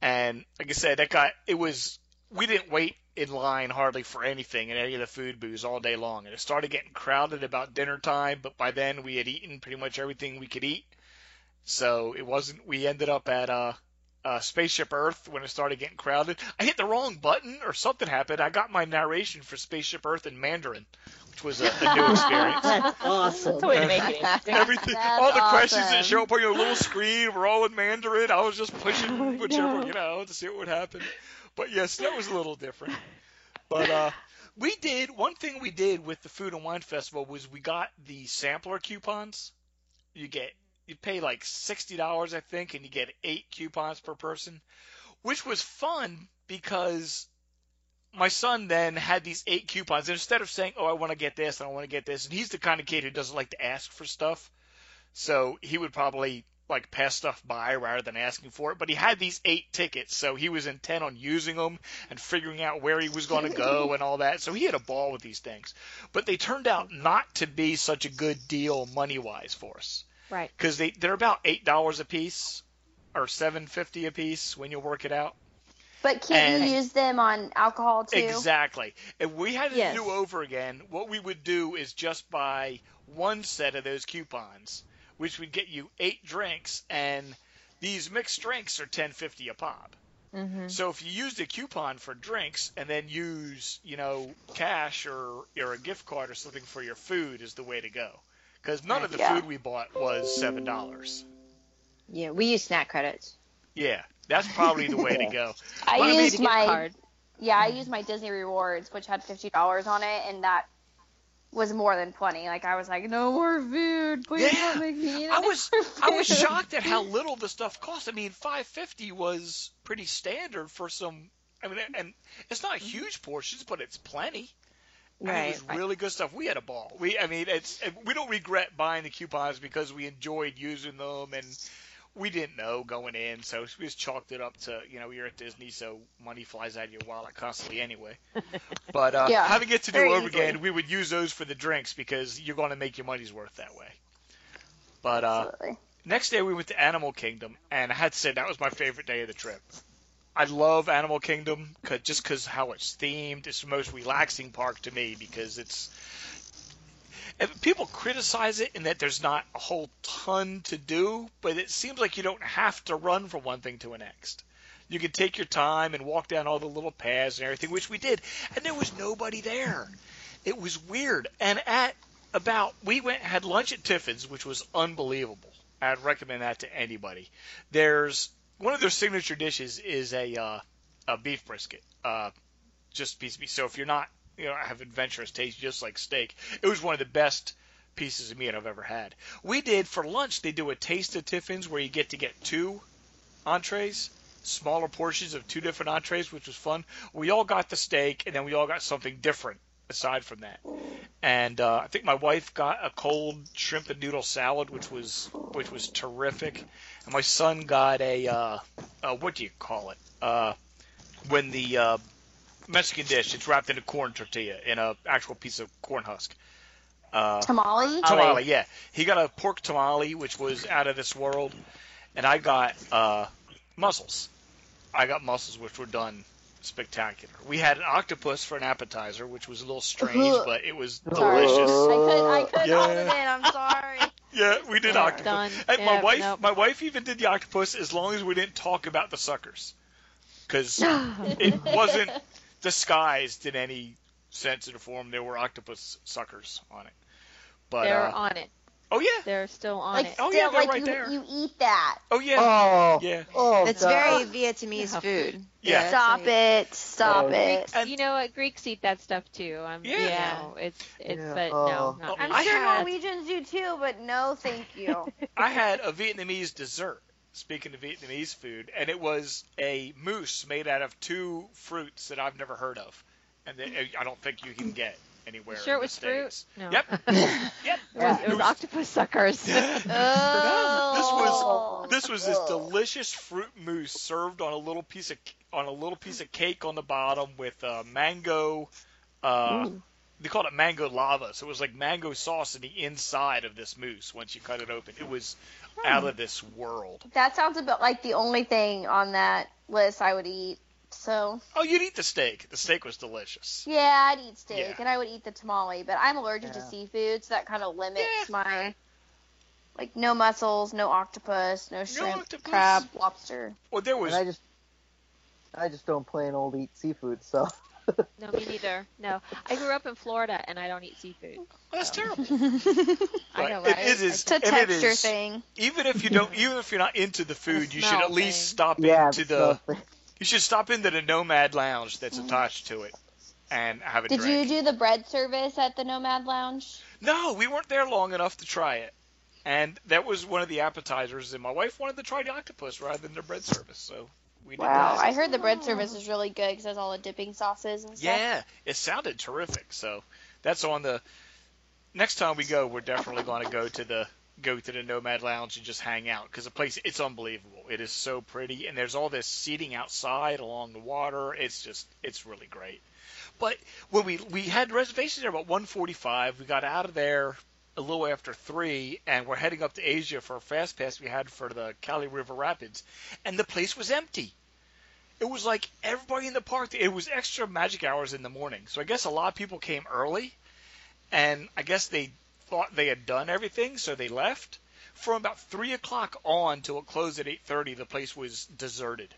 and like I said, that got it was we didn't wait in line hardly for anything in any of the food booths all day long, and it started getting crowded about dinner time. But by then we had eaten pretty much everything we could eat, so it wasn't. We ended up at uh, uh, Spaceship Earth when it started getting crowded. I hit the wrong button or something happened. I got my narration for Spaceship Earth in Mandarin, which was a, a new (laughs) experience. That's awesome. That's a way to make it. Everything, That's all the questions that show up on your little screen were all in Mandarin. I was just pushing Oh, whichever, no. you know, to see what would happen. But yes, that was a little different. But uh, we did one thing we did with the Food and Wine Festival was we got the sampler coupons. You get you pay like sixty dollars, I think, and you get eight coupons per person, which was fun because my son then had these eight coupons. And instead of saying, "Oh, I want to get this and I want to get this," and he's the kind of kid who doesn't like to ask for stuff, so he would probably like pass stuff by rather than asking for it. But he had these eight tickets, so he was intent on using them and figuring out where he was going to go (laughs) and all that. So he had a ball with these things. But they turned out not to be such a good deal money wise for us Right. because they they're about eight dollars a piece or seven fifty a piece when you work it out. But can't And- you use them on alcohol too? Exactly. If we had to Yes. do over again, what we would do is just buy one set of those coupons, which would get you eight drinks, and these mixed drinks are ten fifty a pop. Mm-hmm. So if you use the coupon for drinks and then use, you know, cash or or a gift card or something for your food is the way to go. Because none of the Yeah. food we bought was seven dollars. Yeah, we use snack credits. Yeah, that's probably the way to (laughs) go. I Well, I mean- used my card. yeah, I used my Disney rewards, which had fifty dollars on it, and that was more than plenty. Like I was like, no more food. Please Yeah. don't make me eat I was more I was shocked at how (laughs) little the stuff cost. I mean, five fifty was pretty standard for some. I mean, and it's not mm-hmm. huge portions, but it's plenty. And it Right. was really good stuff. We had a ball. We, I mean, it's we don't regret buying the coupons because we enjoyed using them and we didn't know going in, so we just chalked it up to you know you're at Disney, so money flies out of your wallet constantly anyway. (laughs) But uh, Yeah, having it to do over easily. again, we would use those for the drinks because you're going to make your money's worth that way. But uh, next day we went to Animal Kingdom, and I had to say that was my favorite day of the trip. I love Animal Kingdom 'cause- just because how it's themed. It's the most relaxing park to me because it's. People criticize it in that there's not a whole ton to do, but it seems like you don't have to run from one thing to the next. You can take your time and walk down all the little paths and everything, which we did, and there was nobody there. It was weird. And at about we went had lunch at Tiffin's, which was unbelievable. I'd recommend that to anybody. There's one of their signature dishes is a uh, a beef brisket, uh, just piece of meat. So if you're not you know have adventurous taste, just like steak, it was one of the best pieces of meat I've ever had. We did for lunch. They do a taste of Tiffin's where you get to get two entrees, smaller portions of two different entrees, which was fun. We all got the steak, and then we all got something different aside from that. And uh, I think my wife got a cold shrimp and noodle salad, which was which was terrific. And my son got a uh, uh, what do you call it? Uh, when the uh, Mexican dish, it's wrapped in a corn tortilla in a actual piece of corn husk. Uh, Tamale. tamale, yeah. He got a pork tamale, which was out of this world, and I got uh, mussels. I got mussels, which were done spectacular. We had an octopus for an appetizer, which was a little strange, but it was Sorry. delicious. I could I could Yeah. hold it in. I'm sorry. (laughs) Yeah, we did Yeah, octopus. done. And my wife, nope. my wife even did the octopus as long as we didn't talk about the suckers, because (laughs) it wasn't disguised in any sense or form. There were octopus suckers on it. But They're uh, on it. Oh yeah, They're still on Like it. Oh, yeah, they're like right you, there. you eat that. oh yeah, Oh, yeah. oh, It's God. very (laughs) Vietnamese Yeah. food. Yeah. Stop it's like- it. Stop Oh. it. And- you know what? Greeks eat that stuff too. I'm, Yeah. You know, it's it's Yeah. but Oh. no, not Oh. I'm I sure had- Norwegians do too, but no, thank you. (laughs) I had a Vietnamese dessert. Speaking of Vietnamese food, and it was a mousse made out of two fruits that I've never heard of, and that uh, I don't think you can get anywhere. sure in it was the fruit? No. Yep. (laughs) yep. It was, it was octopus suckers. (laughs) (laughs) Oh. This was this was this delicious fruit mousse served on a little piece of on a little piece of cake on the bottom with uh, mango. Uh, they called it mango lava, so it was like mango sauce in the inside of this mousse. Once you cut it open, it was out of this world. That sounds about like the only thing on that list I would eat. So Oh, you'd eat the steak. The steak was delicious. yeah, I'd eat steak Yeah. and I would eat the tamale, but I'm allergic to seafood, so that kind of limits Yeah. my like no mussels, no octopus, no shrimp, octopus. crab, lobster. Well, there was. And I just, I just don't plain old eat seafood. So (laughs) no, me neither. No, I grew up in Florida and I don't eat seafood. That's terrible. (laughs) I But know, it- it is- It's a And texture is- thing. Even if you don't, even if you're not into the food, you should at least thing. stop yeah, into the. So- You should stop into the Nomad Lounge that's attached to it, and have a Did drink. you do the bread service at the Nomad Lounge? No, we weren't there long enough to try it. And that was one of the appetizers, and my wife wanted to try the octopus rather than the bread service, so we did Wow, that. I heard the bread service is really good because it has all the dipping sauces and stuff. Yeah, it sounded terrific. So that's on the next time we go. We're definitely going to go to the go to the Nomad Lounge and just hang out because the place it's unbelievable. It is so pretty, and there's all this seating outside along the water. It's just it's really great. But when we we had reservations there about 1:45, we got out of there a little after three, and we're heading up to Asia for a fast pass we had for the Kali River Rapids, and the place was empty it was like everybody in the park. It was extra magic hours in the morning, so I guess a lot of people came early, and I guess they thought they had done everything, so they left. From about three o'clock on till it closed at eight thirty, the place was deserted.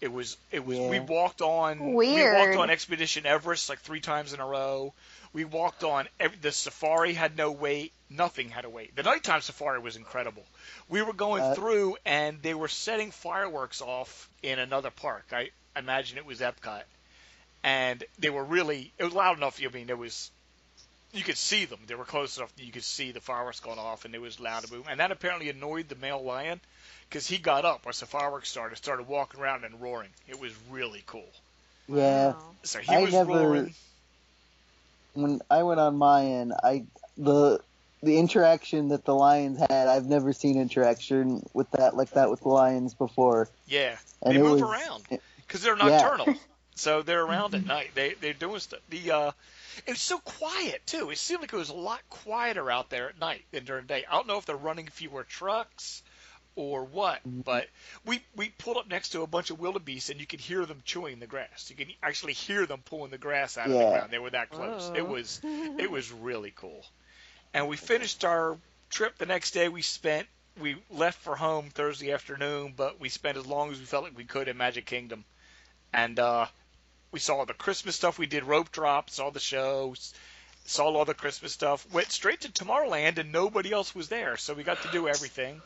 It was it was we walked on we walked on Expedition Everest like three times in a row. We walked on every, the safari had no wait, nothing had a wait. The nighttime safari was incredible. We were going Uh, through and they were setting fireworks off in another park. I imagine it was Epcot, and they were really it was loud enough. I mean, it was you could see them. They were close enough that you could see the fireworks going off, and it was loud and boom. And that apparently annoyed the male lion because he got up once the fireworks started, started walking around and roaring. It was really cool. Yeah. So he I was never- roaring. When I went on my end, I the the interaction that the lions had, I've never seen interaction with that like that with the lions before. Yeah, And they it move was, around because they're Yeah. nocturnal. so they're around at night. They they're doing stuff. The uh, it was so quiet too. It seemed like it was a lot quieter out there at night than during the day. I don't know if they're running fewer trucks or what, but we we pulled up next to a bunch of wildebeest and you could hear them chewing the grass. You could actually hear them pulling the grass out of the ground. They were that close. Oh. It was (laughs) it was really cool. And we finished our trip the next day. We spent we left for home Thursday afternoon, but we spent as long as we felt like we could in Magic Kingdom, and uh, we saw all the Christmas stuff. We did rope drops, saw the shows, saw all the Christmas stuff. Went straight to Tomorrowland, and nobody else was there, so we got to do everything.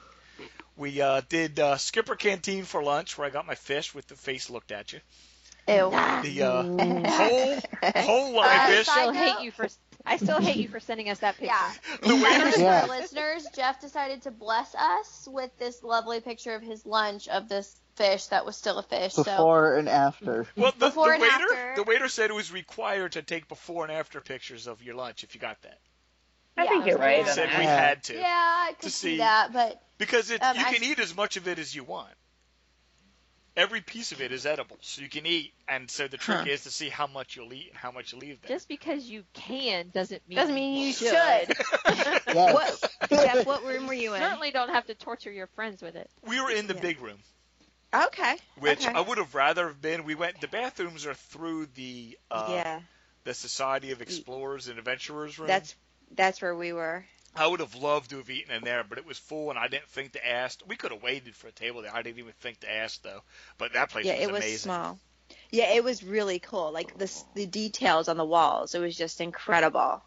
We uh, did uh, Skipper Canteen for lunch, where I got my fish with the face looked at you. Ew. The uh, (laughs) whole whole line Uh, fish. I still hate you for I still hate you for sending us that picture. Yeah. The waiters. For Yeah. our listeners, Jeff decided to bless us with this lovely picture of his lunch of this fish that was still a fish. So Before and after. Well, the, Before the and waiter, after. the waiter said it was required to take before and after pictures of your lunch if you got that. I Yeah. think you're right. He said that. we had to yeah, I could To see see- that, but because it, Um, you I- can eat as much of it as you want. Every piece of it is edible, so you can eat. And so the trick Huh. is to see how much you'll eat and how much you leave there. Just because you can doesn't mean doesn't mean you should. (laughs) Yeah. What, Jeff, what room were you in? (laughs) Certainly don't have to torture your friends with it. we were in the Yeah. big room, Okay. which okay. I would have rather have been. We went. The bathrooms are through the uh, yeah, the Society of Explorers and Adventurers room. that's that's where we were. I would have loved to have eaten in there, but it was full, and I didn't think to ask. We could have waited for a table there. I didn't even think to ask though. But that place yeah, was it was amazing. small. Yeah, it was really cool. Like the the details on the walls, it was just incredible.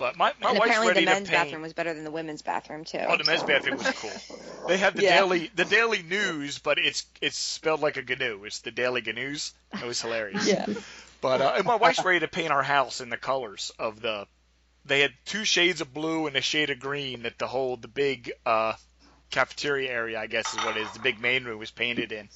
But my, my and wife's apparently ready the men's bathroom was better than the women's bathroom too. Oh, the men's bathroom was cool. (laughs) They have the Yeah. daily the daily news, but it's it's spelled like a GNU. It's the daily GNUs. It was hilarious. Yeah. But uh, and my wife's ready to paint our house in the colors of the. They had two shades of blue and a shade of green that the whole the big uh, cafeteria area, I guess is what it is. The big main room was painted in,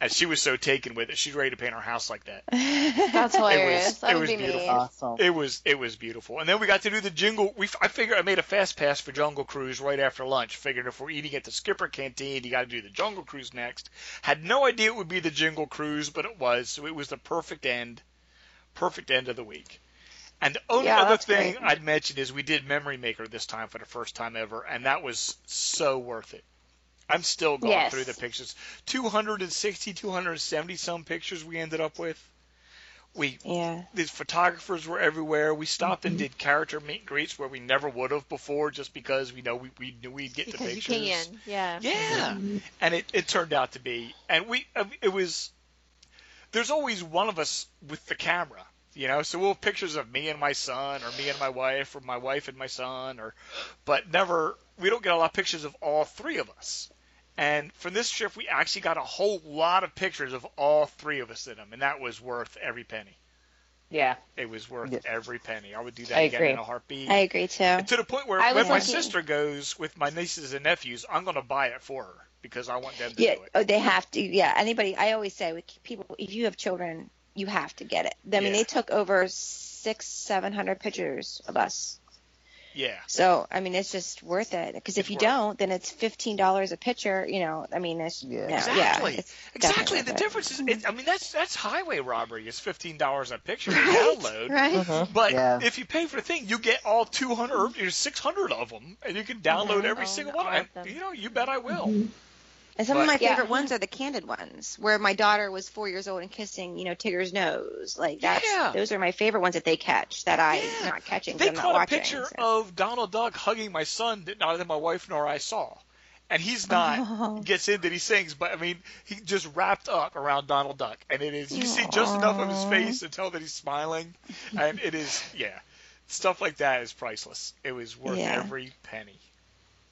and she was so taken with it. She's ready to paint her house like that. (laughs) That's hilarious. it that would was be me. beautiful. Awesome. It was it was beautiful, and then we got to do the jingle. We I figured I made a fast pass for Jungle Cruise right after lunch. Figured if we're eating at the Skipper Canteen, you got to do the Jungle Cruise next. Had no idea it would be the Jingle Cruise, but it was. So it was the perfect end, perfect end of the week. And the only Yeah, other thing great. I'd mention is we did Memory Maker this time for the first time ever, and that was so worth it. I'm still going Yes. through the pictures. 260, 270 some pictures we ended up with. We yeah. the photographers were everywhere. We stopped Mm-hmm. and did character meet and greets where we never would have before, just because we know we, we knew we'd get the Because you pictures. can. Yeah. Yeah, and it, it turned out to be, and we uh, it was. There's always one of us with the camera, you know. So we'll have pictures of me and my son, or me and my wife, or my wife and my son, or, but never. We don't get a lot of pictures of all three of us. And from this trip, we actually got a whole lot of pictures of all three of us in them, and that was worth every penny. Yeah. It was worth Yeah. every penny. I would do that I again agree. in a heartbeat. I agree too. And to the point where I when my looking- sister goes with my nieces and nephews, I'm going to buy it for her because I want them to Yeah, do it. oh, they have to. Yeah, anybody. I always say with people, if you have children, you have to get it. I mean, Yeah. they took over six, seven hundred pictures of us. Yeah. So I mean, it's just worth it. Because if It's you worth don't, then it's fifteen dollars a picture. You know, I mean, it's Yeah. yeah, Exactly. yeah, it's Exactly. The it. difference is, it, I mean, that's that's highway robbery. It's fifteen dollars a picture to download. (laughs) right? Mhm. But Yeah. if you pay for the thing, you get all 200 or 600 of them, and you can download every Own single one. all And, of them. you know, you bet I will. Mm-hmm. And some But- of my Yeah. favorite ones are the candid ones, where my daughter was four years old and kissing, you know, Tigger's nose. Like that's Yeah. those are my favorite ones that they catch that I'm Yeah. not catching. They not caught a watching. picture so. of Donald Duck hugging my son that neither my wife nor I saw. And he's not Oh. (laughs) gets in that he sings, but I mean he just wrapped up around Donald Duck, and it is you see just enough of his face to tell that he's smiling, and it is yeah, stuff like that is priceless. It was worth Yeah. every penny.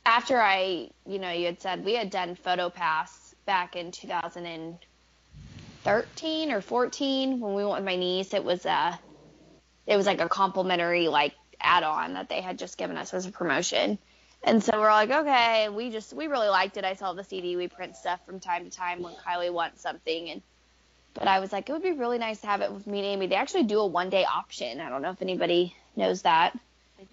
After I, you know, you had said we had done PhotoPass back in 2013 or 14 when we went with my niece. It was a, it was like a complimentary like add-on that they had just given us as a promotion. And so we're like, okay, we just we really liked it. I saw the CD. We print stuff from time to time when Kylie wants something, and but I was like, it would be really nice to have it with me and Amy. They actually do a one-day option. I don't know if anybody knows that,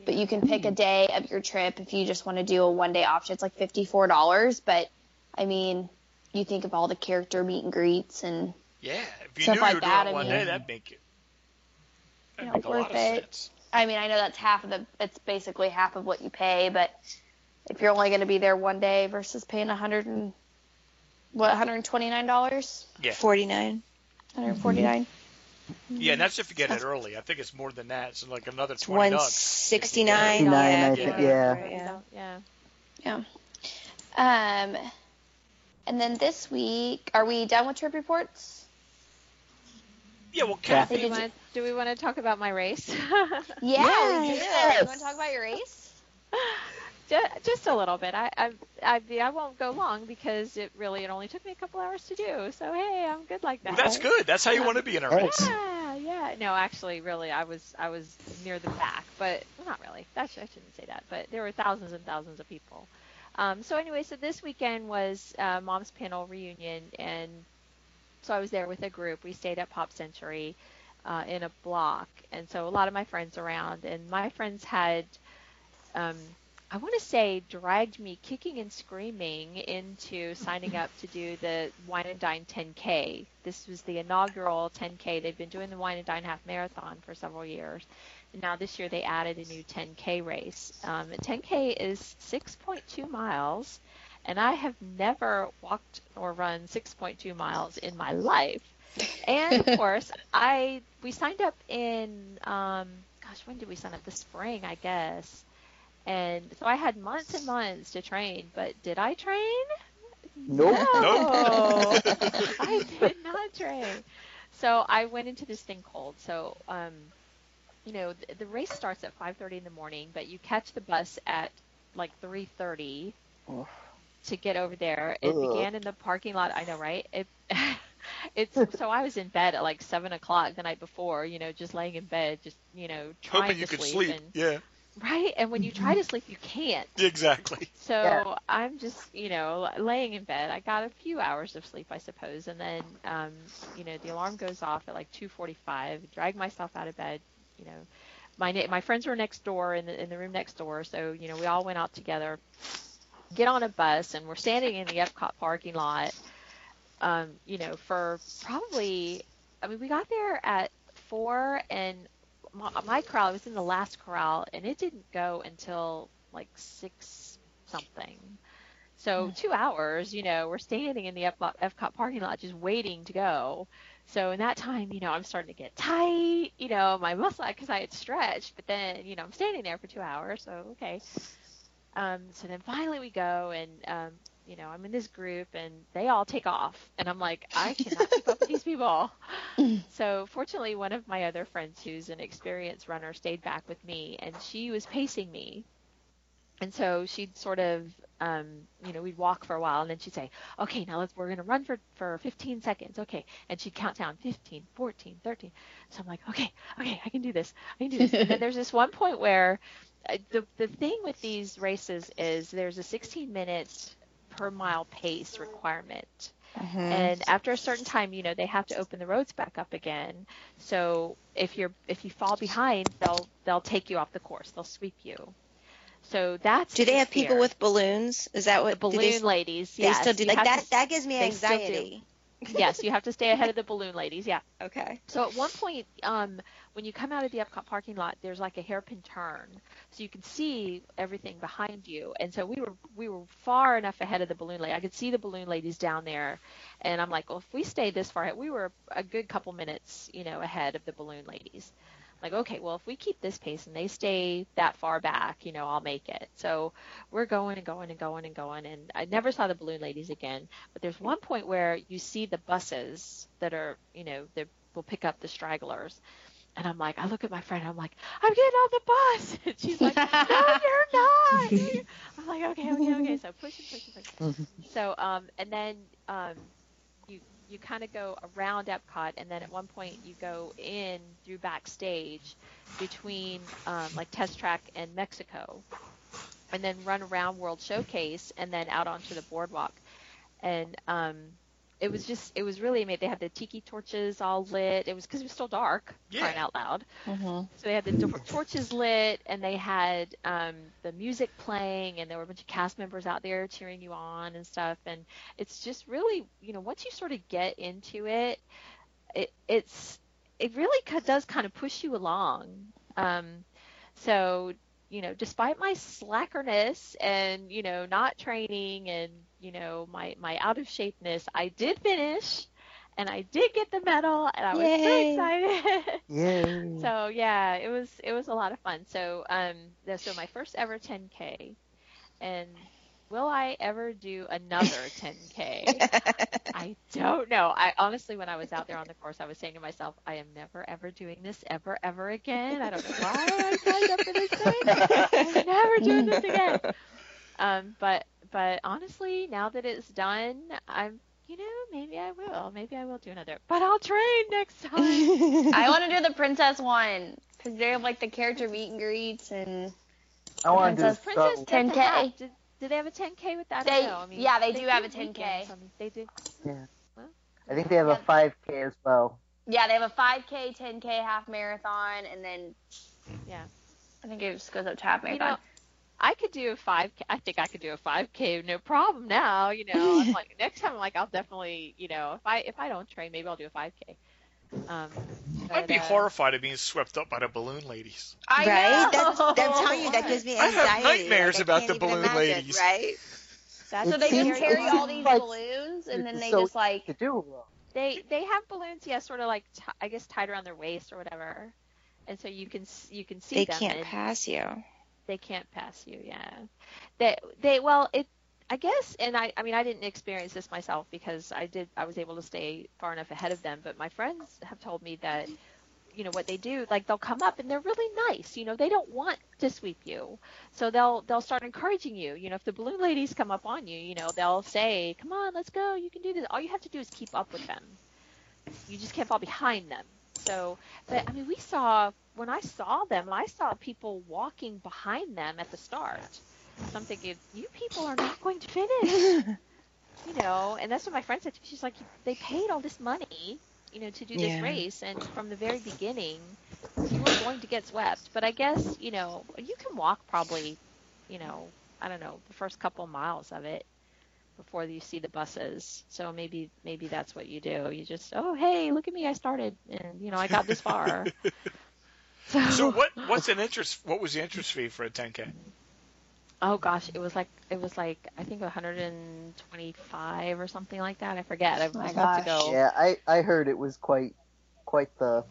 but you can pick a day of your trip if you just want to do a one-day option. It's like fifty-four dollars, but I mean, you think of all the character meet and greets and Yeah, if you Stuff knew like you were that, it I one mean- day, that'd make it. That'd You know, make a lot worth of it. sense. I mean, I know that's half of the, it's basically half of what you pay, but if you're only going to be there one day versus paying a hundred and, what, $129? Yeah. 49. 149 Yeah, and that's if you get it early. I think it's more than that. It's like another It's twenty bucks. 169. 69, yeah, I think, yeah. yeah. Yeah. Um, and then this week, are we done with trip reports? Yeah, well, Do Kathy, Did we you- want do we want to talk about my race? (laughs) Yeah, we do. Yes. You want to talk about your race? (laughs) Ju- Just a little bit. I I I, I won't go long because it really it only took me a couple hours to do. So hey, I'm good like that. well, that's good. That's how you want to be in a Right. race. Yeah, yeah. No, actually, really, I was I was near the back, but well, not really. That I shouldn't say that. But there were thousands and thousands of people. Um, so anyway, so this weekend was uh, Mom's Panel reunion, and so I was there with a group. We stayed at Pop Century uh, in a block, and so a lot of my friends around, and my friends had. Um, I want to say dragged me kicking and screaming into signing up to do the Wine and Dine 10K. This was the inaugural 10K. They've been doing the Wine and Dine Half Marathon for several years. And now this year they added a new 10K race. Um, 10K is 6.2 miles, and I have never walked or run 6.2 miles in my life. And of (laughs) course, I we signed up in um, gosh, when did we sign up? The spring, I guess. And so I had months and months to train, but did I train? Nope. No, (laughs) (laughs) I did not train. So I went into this thing cold. So, um, you know, the, the race starts at 5:30 in the morning, but you catch the bus at like 3:30 Oof. to get over there. It Ugh. began in the parking lot. I know, right? It. (laughs) It's so I was in bed at like seven o'clock the night before, you know, just laying in bed, just you know, trying Hoping to you could sleep, sleep. and Yeah, right. And when you try to sleep, you can't. exactly. So Yeah. I'm just, you know, laying in bed. I got a few hours of sleep, I suppose, and then, um, you know, the alarm goes off at like 2:45. Drag myself out of bed. You know, my ne- my friends were next door in the in the room next door, so you know we all went out together. Get on a bus, and we're standing in the Epcot parking lot. Um, you know, for probably, I mean, we got there at four, and my, my corral was in the last corral, and it didn't go until like six something. So two hours, you know, we're standing in the Epcot, Epcot parking lot just waiting to go. So in that time, you know, I'm starting to get tight, you know, my muscle because I had stretched, but then, you know, I'm standing there for two hours, so okay. Um, so then finally we go, and um, you know, I'm in this group, and they all take off, and I'm like, I cannot keep up with these people. (laughs) So fortunately, one of my other friends, who's an experienced runner, stayed back with me, and she was pacing me. And so she'd sort of, um, you know, we'd walk for a while, and then she'd say, "Okay, now let's we're gonna run for for 15 seconds, okay?" And she'd count down 15, 14, 13. So I'm like, "Okay, okay, I can do this, I can do this." and then there's this one point where uh, the the thing with these races is there's a 16 minutes per mile pace requirement. Mhm. And after a certain time, you know, they have to open the roads back up again. So if you're if you fall behind, they'll they'll take you off the course. They'll sweep you. So that's Do they the have people with balloons? Is that what the balloon they, ladies? they Yes, still do like that? to- that gives me they still do. anxiety. Yes, you have to stay ahead of the balloon ladies. Yeah. Okay. So at one point, um, when you come out of the Epcot parking lot, there's like a hairpin turn, so you can see everything behind you. And so we were we were far enough ahead of the balloon lady. I could see the balloon ladies down there, and I'm like, well, if we stay this far ahead, we were a good couple minutes, you know, ahead of the balloon ladies. Like, okay, well, if we keep this pace and they stay that far back, you know, I'll make it. So we're going and going and going and going, and I never saw the balloon ladies again. But there's one point where you see the buses that are, you know, that will pick up the stragglers. And I'm like, I look at my friend, I'm like, I'm getting on the bus. (laughs) And she's like, (laughs) No, you're not. I'm like, okay, okay, okay. So push and push and push. So, um, and then um, you kind of go around Epcot, and then at one point you go in through backstage between um, like Test Track and Mexico, and then run around World Showcase, and then out onto the boardwalk. And um, it was just, it was really amazing. They had the tiki torches all lit. It was because it was still dark, Yeah. crying out loud. Mhm. So they had the tor- torches lit, and they had um, the music playing, and there were a bunch of cast members out there cheering you on and stuff. And it's just really, you know, once you sort of get into it, it it's it really co- does kind of push you along. Um, so you know, despite my slackerness and you know not training and you know my my out of shapeness, I did finish. And I did get the medal, and I was so excited. (laughs) Yay. So yeah, it was it was a lot of fun. So um, so my first ever 10k, and will I ever do another 10k? (laughs) I don't know. I honestly, when I was out there on the course, I was saying to myself, I am never ever doing this ever ever again. I don't know why I signed up for this thing. I'm never doing this again. Um, but but honestly, now that it's done, I'm you know maybe I will. Maybe I will do another. But I'll train next time. (laughs) I want to do the princess one because they have like the character meet and greets and I want to do Princess- Princess so. did 10K. Have- Did, did they have a 10K with that? I They- don't know. I mean, yeah, they do have a 10K. weekends. I mean, they do. Yeah. I think they have a 5K as well. yeah, they have a 5K, 10K half marathon, and then Yeah. I think it just goes up to half You marathon. know, I could do a 5K. I think I could do a 5K, no problem. Now, you know, I'm like (laughs) next time, I'm like I'll definitely, you know, if I if I don't train, maybe I'll do a 5K. Um, I'd be uh, horrified of being swept up by the balloon ladies. I right? know. That's, I'm telling you, that gives me (laughs) I have nightmares Like, about the balloon imagine, ladies. Right? That's So they just carry all these like balloons and then they so just like to do. They they have balloons, yeah, sort of like t- I guess tied around their waist or whatever, and so you can you can see They them. can't pass you. they can't pass you. Yeah, they they well it. I guess, and I, I mean, I didn't experience this myself because I did, I was able to stay far enough ahead of them. But my friends have told me that, you know, what they do, like they'll come up and they're really nice. You know, they don't want to sweep you, so they'll they'll start encouraging you. You know, if the balloon ladies come up on you, you know, they'll say, "Come on, let's go. You can do this." All you have to do is keep up with them. You just can't fall behind them. So, but I mean, we saw when I saw them, I saw people walking behind them at the start. So I'm thinking, you people are not going to finish, (laughs) you know. And that's what my friend said to me. She's like, they paid all this money, you know, to do this Yeah. race, and from the very beginning, you were going to get swept. But I guess, you know, you can walk probably, you know, I don't know, the first couple miles of it before you see the buses. So maybe maybe that's what you do. You just, oh hey, look at me, I started, and you know, I got this far. (laughs) so, So what what's an interest? What was the interest fee for a 10k? Oh gosh, it was like it was like I think 125 or something like that. I forget. I was my months gosh. ago. Yeah, I I heard it was quite quite the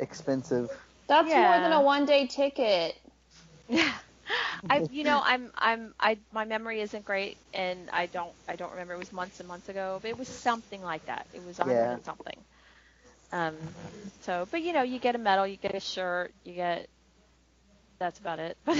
expensive. that's more than a one day ticket. Yeah. (laughs) I you know I'm I'm I my memory isn't great and I don't I don't remember it was months and months ago but it was something like that it was a hundred Yeah. something um so but you know you get a medal you get a shirt you get that's about it (laughs) (laughs) You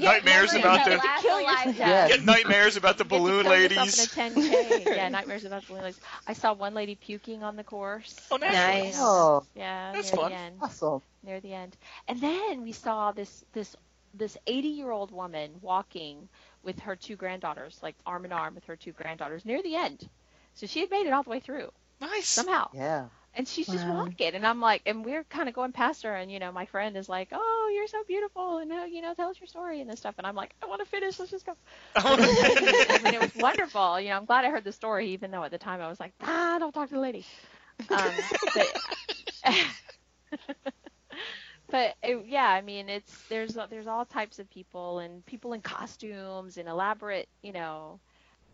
get Nightmares about that the- last Kill a yourself. lifetime. Yeah. Get nightmares about the You get to balloon ladies. in a 10K. (laughs) yeah nightmares about balloon ladies I saw one lady puking on the course Oh, nice. Nice. Oh, yeah That's near fun. the end awesome! near the end. And then we saw this this this 80 year old woman walking with her two granddaughters, like arm in arm with her two granddaughters near the end. So she had made it all the way through Nice. somehow. Yeah. And she's just walking, and I'm like, and we're kind of going past her, and you know, my friend is like, "Oh, you're so beautiful, and uh, you know, tell us your story and this stuff." And I'm like, "I want to finish. Let's just go." (laughs) I mean, it was (laughs) wonderful. You know, I'm glad I heard the story, even though at the time I was like, "Ah, don't talk to the lady." Um, but (laughs) but it, yeah, I mean, it's there's there's all types of people and people in costumes and elaborate, you know.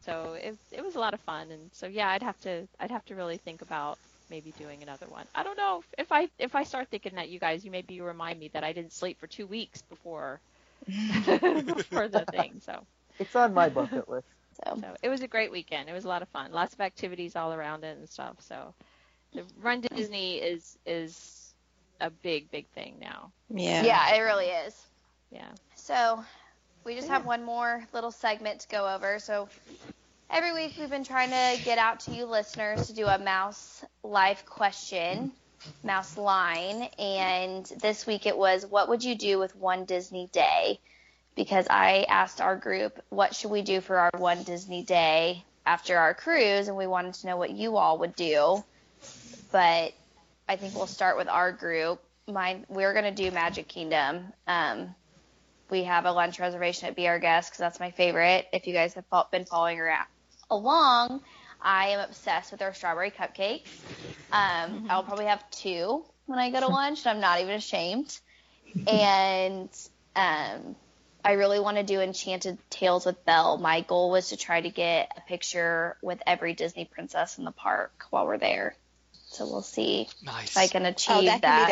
So it it was a lot of fun, and so yeah, I'd have to I'd have to really think about maybe doing another one. I don't know if I if I start thinking that you guys, you maybe remind me that I didn't sleep for two weeks before (laughs) (laughs) before the thing. So It's on my bucket list. So, so it was a great weekend. It was a lot of fun. Lots of activities all around it and stuff. So the Run to Disney is is a big big thing now. Yeah. yeah, it really is. Yeah. So we just have one more little segment to go over. So every week we've been trying to get out to you listeners to do a mouse life question, mouse line, and this week it was what would you do with one Disney day? Because I asked our group what should we do for our one Disney day after our cruise, and we wanted to know what you all would do. But I think we'll start with our group. Mine, we're gonna do Magic Kingdom. Um, we have a lunch reservation at Be Our Guest because that's my favorite. If you guys have been following around along, I am obsessed with their strawberry cupcakes. Um, I'll probably have two when I go to (laughs) lunch, and I'm not even ashamed. And um, I really want to do Enchanted Tales with Belle. My goal was to try to get a picture with every Disney princess in the park while we're there. So we'll see Nice. if I can achieve Oh, that can that.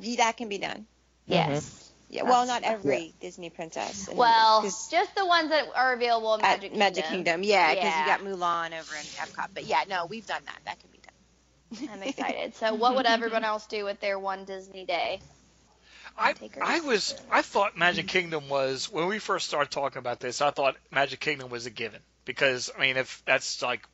be done. That can be done. Yes. Yeah. Well, not every Disney princess. And- Well, 'cause just the ones that are available in at Magic Kingdom. Magic Kingdom, yeah, because Yeah. you got Mulan over in Epcot. But yeah, no, we've done that. That can be done. (laughs) I'm excited. So, what would everyone else do with their one Disney day? I, Takers. I was I thought Magic Kingdom was when we first started talking about this. I thought Magic Kingdom was a given because I mean if that's like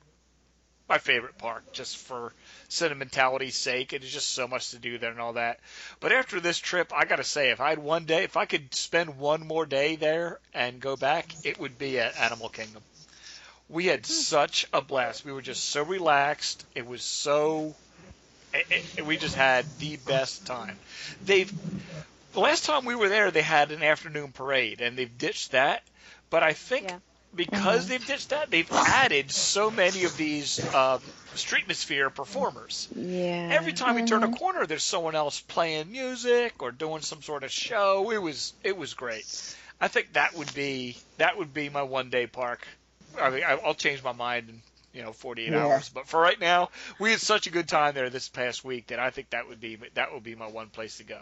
my favorite park just for sentimentality's sake. It is just so much to do there and all that. But after this trip, I gotta say, if I had one day, if I could spend one more day there and go back, it would be at Animal Kingdom. We had hmm. such a blast. We were just so relaxed. It was so. It, it, we just had the best time. They've the last time we were there, they had an afternoon parade, and they've ditched that. But I think Yeah. Because they've ditched that, they've added so many of these um, streetmosphere performers. Yeah. Every time we turn a corner, there's someone else playing music or doing some sort of show. It was it was great. I think that would be that would be my one day park. I mean, I'll change my mind in you know 48 Yeah. hours, but for right now, we had such a good time there this past week that I think that would be that would be my one place to go.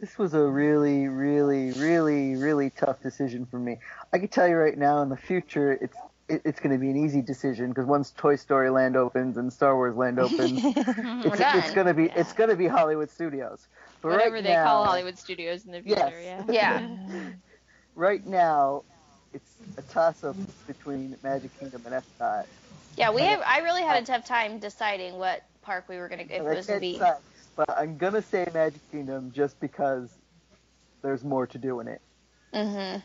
This was a really, really, really, really tough decision for me. I can tell you right now, in the future, it's it, it's going to be an easy decision because once Toy Story Land opens and Star Wars Land (laughs) opens, it's, it's going to be Yeah. it's going to be Hollywood Studios. But Whatever right they now, call Hollywood Studios in the future. Yes. Yeah. Yeah. (laughs) Right now, it's a toss up between Magic Kingdom and Epcot. Yeah, we have. I really had a tough time deciding what park we were gonna. If it was gonna be. sucks, but I'm gonna say Magic Kingdom just because there's more to do in it. Mhm.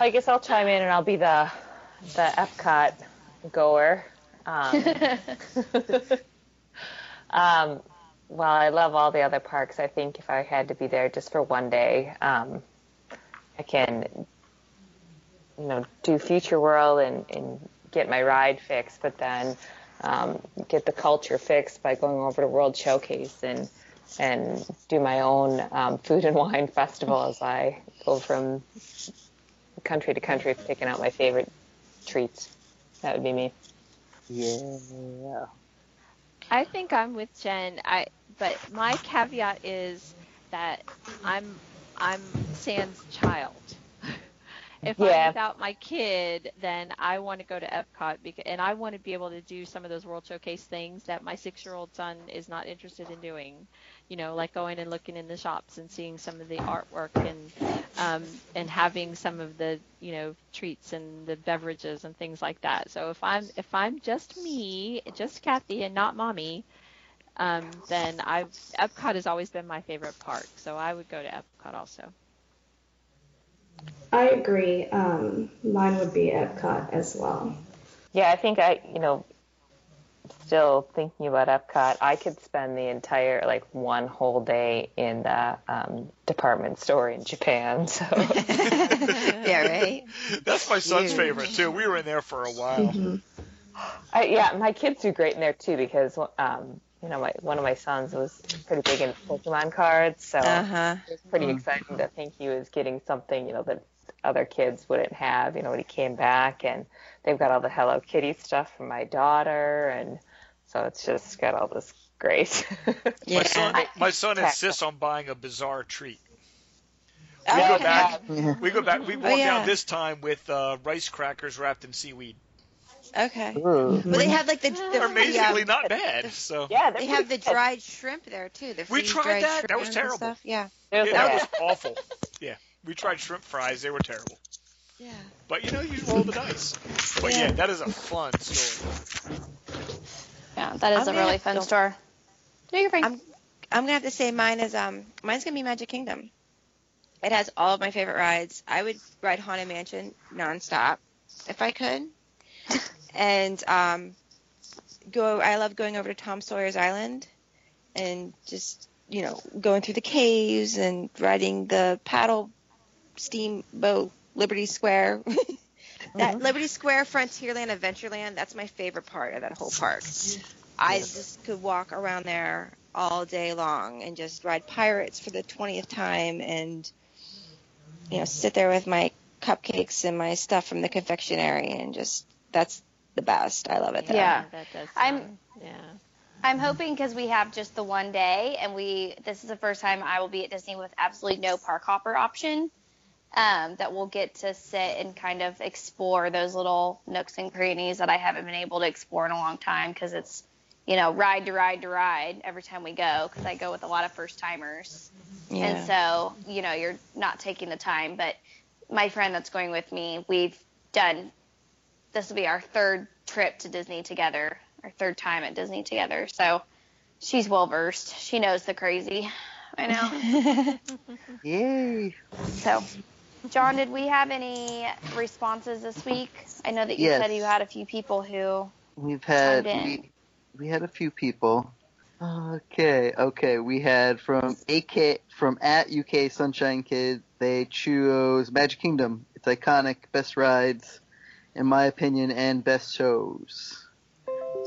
I guess I'll chime in and I'll be the the Epcot goer. Um, (laughs) um, while I love all the other parks, I think if I had to be there just for one day, um, I can, you know, do Future World and, and get my ride fixed, but then um, get the culture fixed by going over to World Showcase and and do my own um, food and wine (laughs) festival as I go from country to country, picking out my favorite treats. That would be me. Yeah. I think I'm with Jen. I but my caveat is that I'm I'm Sam's child. (laughs) if Yeah. I'm without my kid, then I want to go to Epcot because and I want to be able to do some of those World Showcase things that my six-year-old son is not interested in doing. You know, like going and looking in the shops and seeing some of the artwork and um, and having some of the you know treats and the beverages and things like that. So if I'm if I'm just me, just Kathy and not mommy, um, then I Epcot has always been my favorite park. So I would go to Epcot also. I agree. Um, mine would be Epcot as well. Yeah, I think I, you know, still thinking about Epcot, I could spend the entire, like, one whole day in the um, department store in Japan. So, (laughs) yeah, right. That's my son's Huge. favorite too. We were in there for a while. hmm I, yeah, my kids do great in there too because, um, you know, my, one of my sons was pretty big into Pokemon cards. So Uh huh. it was pretty exciting to think he was getting something, you know, that other kids wouldn't have, you know, when he came back. And they've got all the Hello Kitty stuff from my daughter. And so it's just got all this great. (laughs) My son, my son insists on buying a bizarre treat. Oh, We go okay. back. Yeah. We go back. We Oh, walked yeah. out this time with uh, rice crackers wrapped in seaweed. Okay. Ooh. But they have like the, the, They're the, amazingly um, not bad. So yeah, they have the dried shrimp there too. The We tried that. That was terrible. Stuff. Yeah. yeah, that was awful. Yeah, we tried shrimp fries. They were terrible. Yeah. But you know, you roll the dice. But yeah, Yeah. that is a fun story. Yeah, that is I'm a really fun to- store. No, you're fine. I'm I'm gonna have to say mine is um mine's gonna be Magic Kingdom. It has all of my favorite rides. I would ride Haunted Mansion nonstop if I could, (laughs) and um go. I love going over to Tom Sawyer's Island and just you know going through the caves and riding the paddle steamboat Liberty Square. (laughs) that mm-hmm. Liberty Square Frontierland Adventureland, that's my favorite part of that whole park. I just could walk around there all day long and just ride pirates for the 20th time and you know sit there with my cupcakes and my stuff from the confectionery and just that's the best. I love it there. Yeah. that does. I'm- yeah. I'm hoping because we have just the one day, and we this is the first time I will be at Disney with absolutely no park hopper option. Um, that we'll get to sit and kind of explore those little nooks and crannies that I haven't been able to explore in a long time because it's, you know, ride to ride to ride every time we go because I go with a lot of first timers. Yeah. And so, you know, you're not taking the time. But my friend that's going with me, we've done, this will be our third trip to Disney together, our third time at Disney together. So she's well versed. She knows the crazy. I know. (laughs) (laughs) Yay! so, John, did we have any responses this week? I know that you Yes. said you had a few people who. We've had in. we, we had a few people. Okay, okay. We had from AK from at UK Sunshine Kid. They chose Magic Kingdom. It's iconic, best rides, in my opinion, and best shows.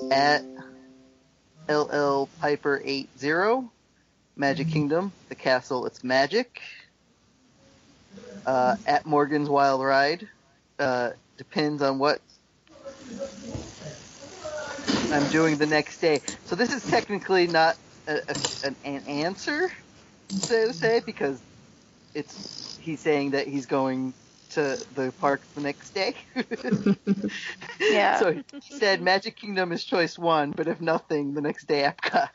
At LL Piper 80, Magic mm-hmm. Kingdom, the castle. It's magic. Uh, at Morgan's Wild Ride. Uh, depends on what I'm doing the next day. So this is technically not a, a, an, an answer, so to say, because it's he's saying that he's going to the park the next day. (laughs) Yeah. So he said Magic Kingdom is choice one, but if nothing, the next day Epcot.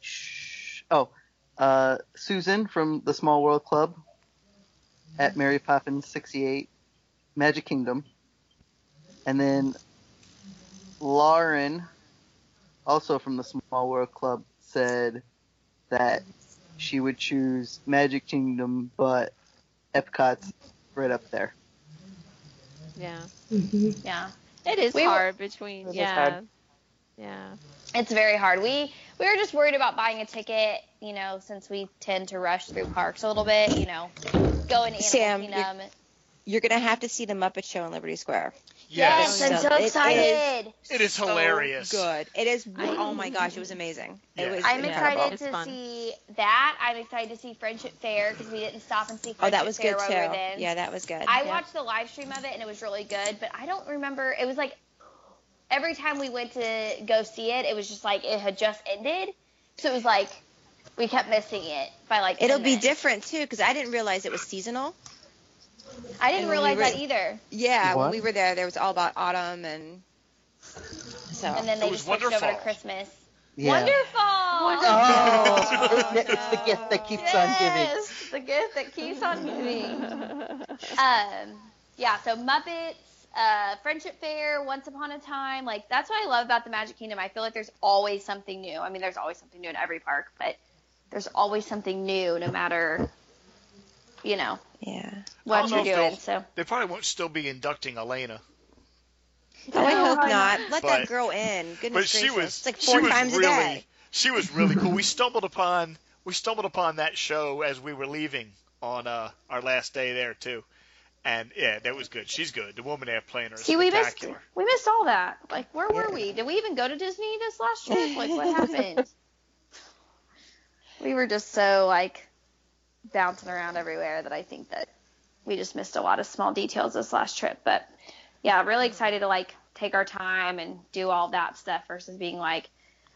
Shh. Oh, uh, Susan from the Small World Club at Mary Poppins 68, Magic Kingdom. And then Lauren, also from the Small World Club, said that she would choose Magic Kingdom, but Epcot's right up there. Yeah. Mhm. yeah. It is We were- hard between. It is yeah. hard. Yeah. It's very hard. We we were just worried about buying a ticket, you know, since we tend to rush through parks a little bit, you know, going to Animal Sam, Kingdom. You're gonna have to see the Muppet Show in Liberty Square. Yes, Yes. I'm so It is- excited. It is So hilarious. good. It is. I- oh my gosh, it was amazing. Yeah. It was I'm incredible. excited to see that. I'm excited to see Friendship Fair because we didn't stop and see Friendship Oh, that was Fair good too. we. Yeah, that was good. I Yeah. watched the live stream of it and it was really good, but I don't remember. It was like every time we went to go see it, it was just like it had just ended. So it was like we kept missing it by like. It'll be minutes. different too because I didn't realize it was seasonal. I didn't and realize we were- that either. Yeah, when we were there, there was all about autumn and so. And then they was just switched over to. Christmas. Yeah. Wonderful. Oh, it's, (laughs) it's the gift that keeps on giving. Yes, the gift that keeps on giving. (laughs) um, yeah, so Muppets, uh, Friendship Fair, Once Upon a Time, like that's what I love about the Magic Kingdom. I feel like there's always something new. I mean, there's always something new in every park, but there's always something new, no matter, you know, yeah. what you're doing. they'll- So They probably won't still be inducting Elena. Oh, I hope not. not? Let But- that girl in. Goodness but she gracious. was it's like she four was times really a day. she was really cool. We (laughs) stumbled upon we stumbled upon that show as we were leaving on uh, our last day there too, and yeah, that was good. She's good. The woman playing her is see, we missed we missed all that. Like, where were Yeah. we? Did we even go to Disney this last trip? Like, what happened? (laughs) we were just so like bouncing around everywhere that I think that we just missed a lot of small details this last trip. But yeah, really mm-hmm. excited to like take our time and do all that stuff versus being like,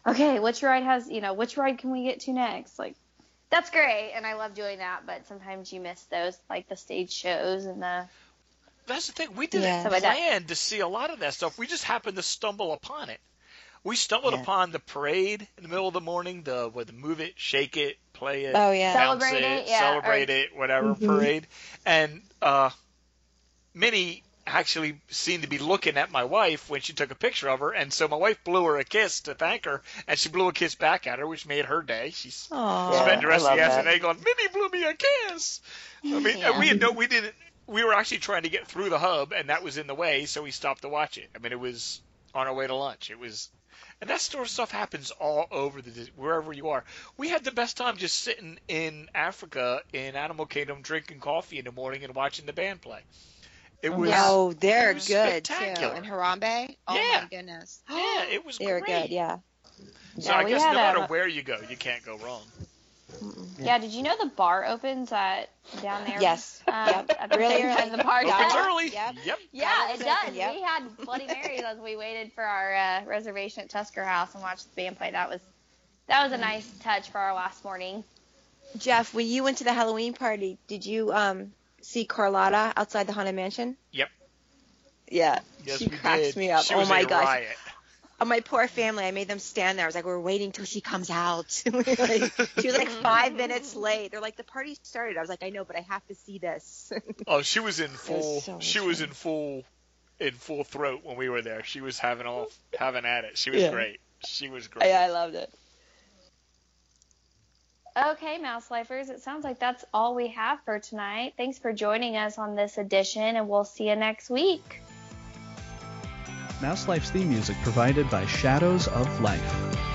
okay, which ride has you know which ride can we get to next? Like that's great, and I love doing that. But sometimes you miss those like the stage shows and the That's the thing. We didn't Yeah. So I- plan to see a lot of that stuff. We just happened to stumble upon it. We stumbled Yeah. upon the parade in the middle of the morning, the with the move it, shake it, play it, Oh yeah. Celebrate it, it, yeah, celebrate or- it, whatever Mhm. parade. And uh, Minnie actually seemed to be looking at my wife when she took a picture of her, and so my wife blew her a kiss to thank her, and she blew a kiss back at her, which made her day. She Aw. Yeah, spent the rest I of the love that. afternoon going, Minnie blew me a kiss. I mean, Yeah. we had no, we didn't. We were actually trying to get through the hub, and that was in the way, so we stopped to watch it. I mean, it was on our way to lunch. It was, and that sort of stuff happens all over the wherever you are. We had the best time just sitting in Africa in Animal Kingdom, drinking coffee in the morning and watching the band play. It was, Oh, they're was good too. spectacular. In Harambe. Oh Yeah. my goodness. (gasps) yeah, it was (gasps) They're good. Yeah. So Yeah, I guess had no matter a- where you go, you can't go wrong. Yeah, did you know the bar opens at down there? Yes. Um, Yep. At the Really same early. time the party. Opens Yeah. early. Yep. Yep. Yeah, it does. open, yep. We had Bloody Marys as we waited for our uh, reservation at Tusker House and watched the band play. That was that was a nice touch for our last morning. Jeff, when you went to the Halloween party, did you um see Carlotta outside the Haunted Mansion? Yep. Yeah. Yes, she cracks did. me up. She oh was my a gosh. riot. Oh, my poor family. I made them stand there. I was like, we're waiting till she comes out. (laughs) Like, she was like five (laughs) minutes late. They're like, the party started. I was like, I know, but I have to see this. (laughs) Oh, she was in full. so she was in full, in full throat when we were there. She was having all having at it. She was Yeah. great. She was great. I, I loved it. Okay, Mouse Lifers, it sounds like that's all we have for tonight. Thanks for joining us on this edition, and we'll see you next week. Mouse Life's theme music provided by Shadows of Life.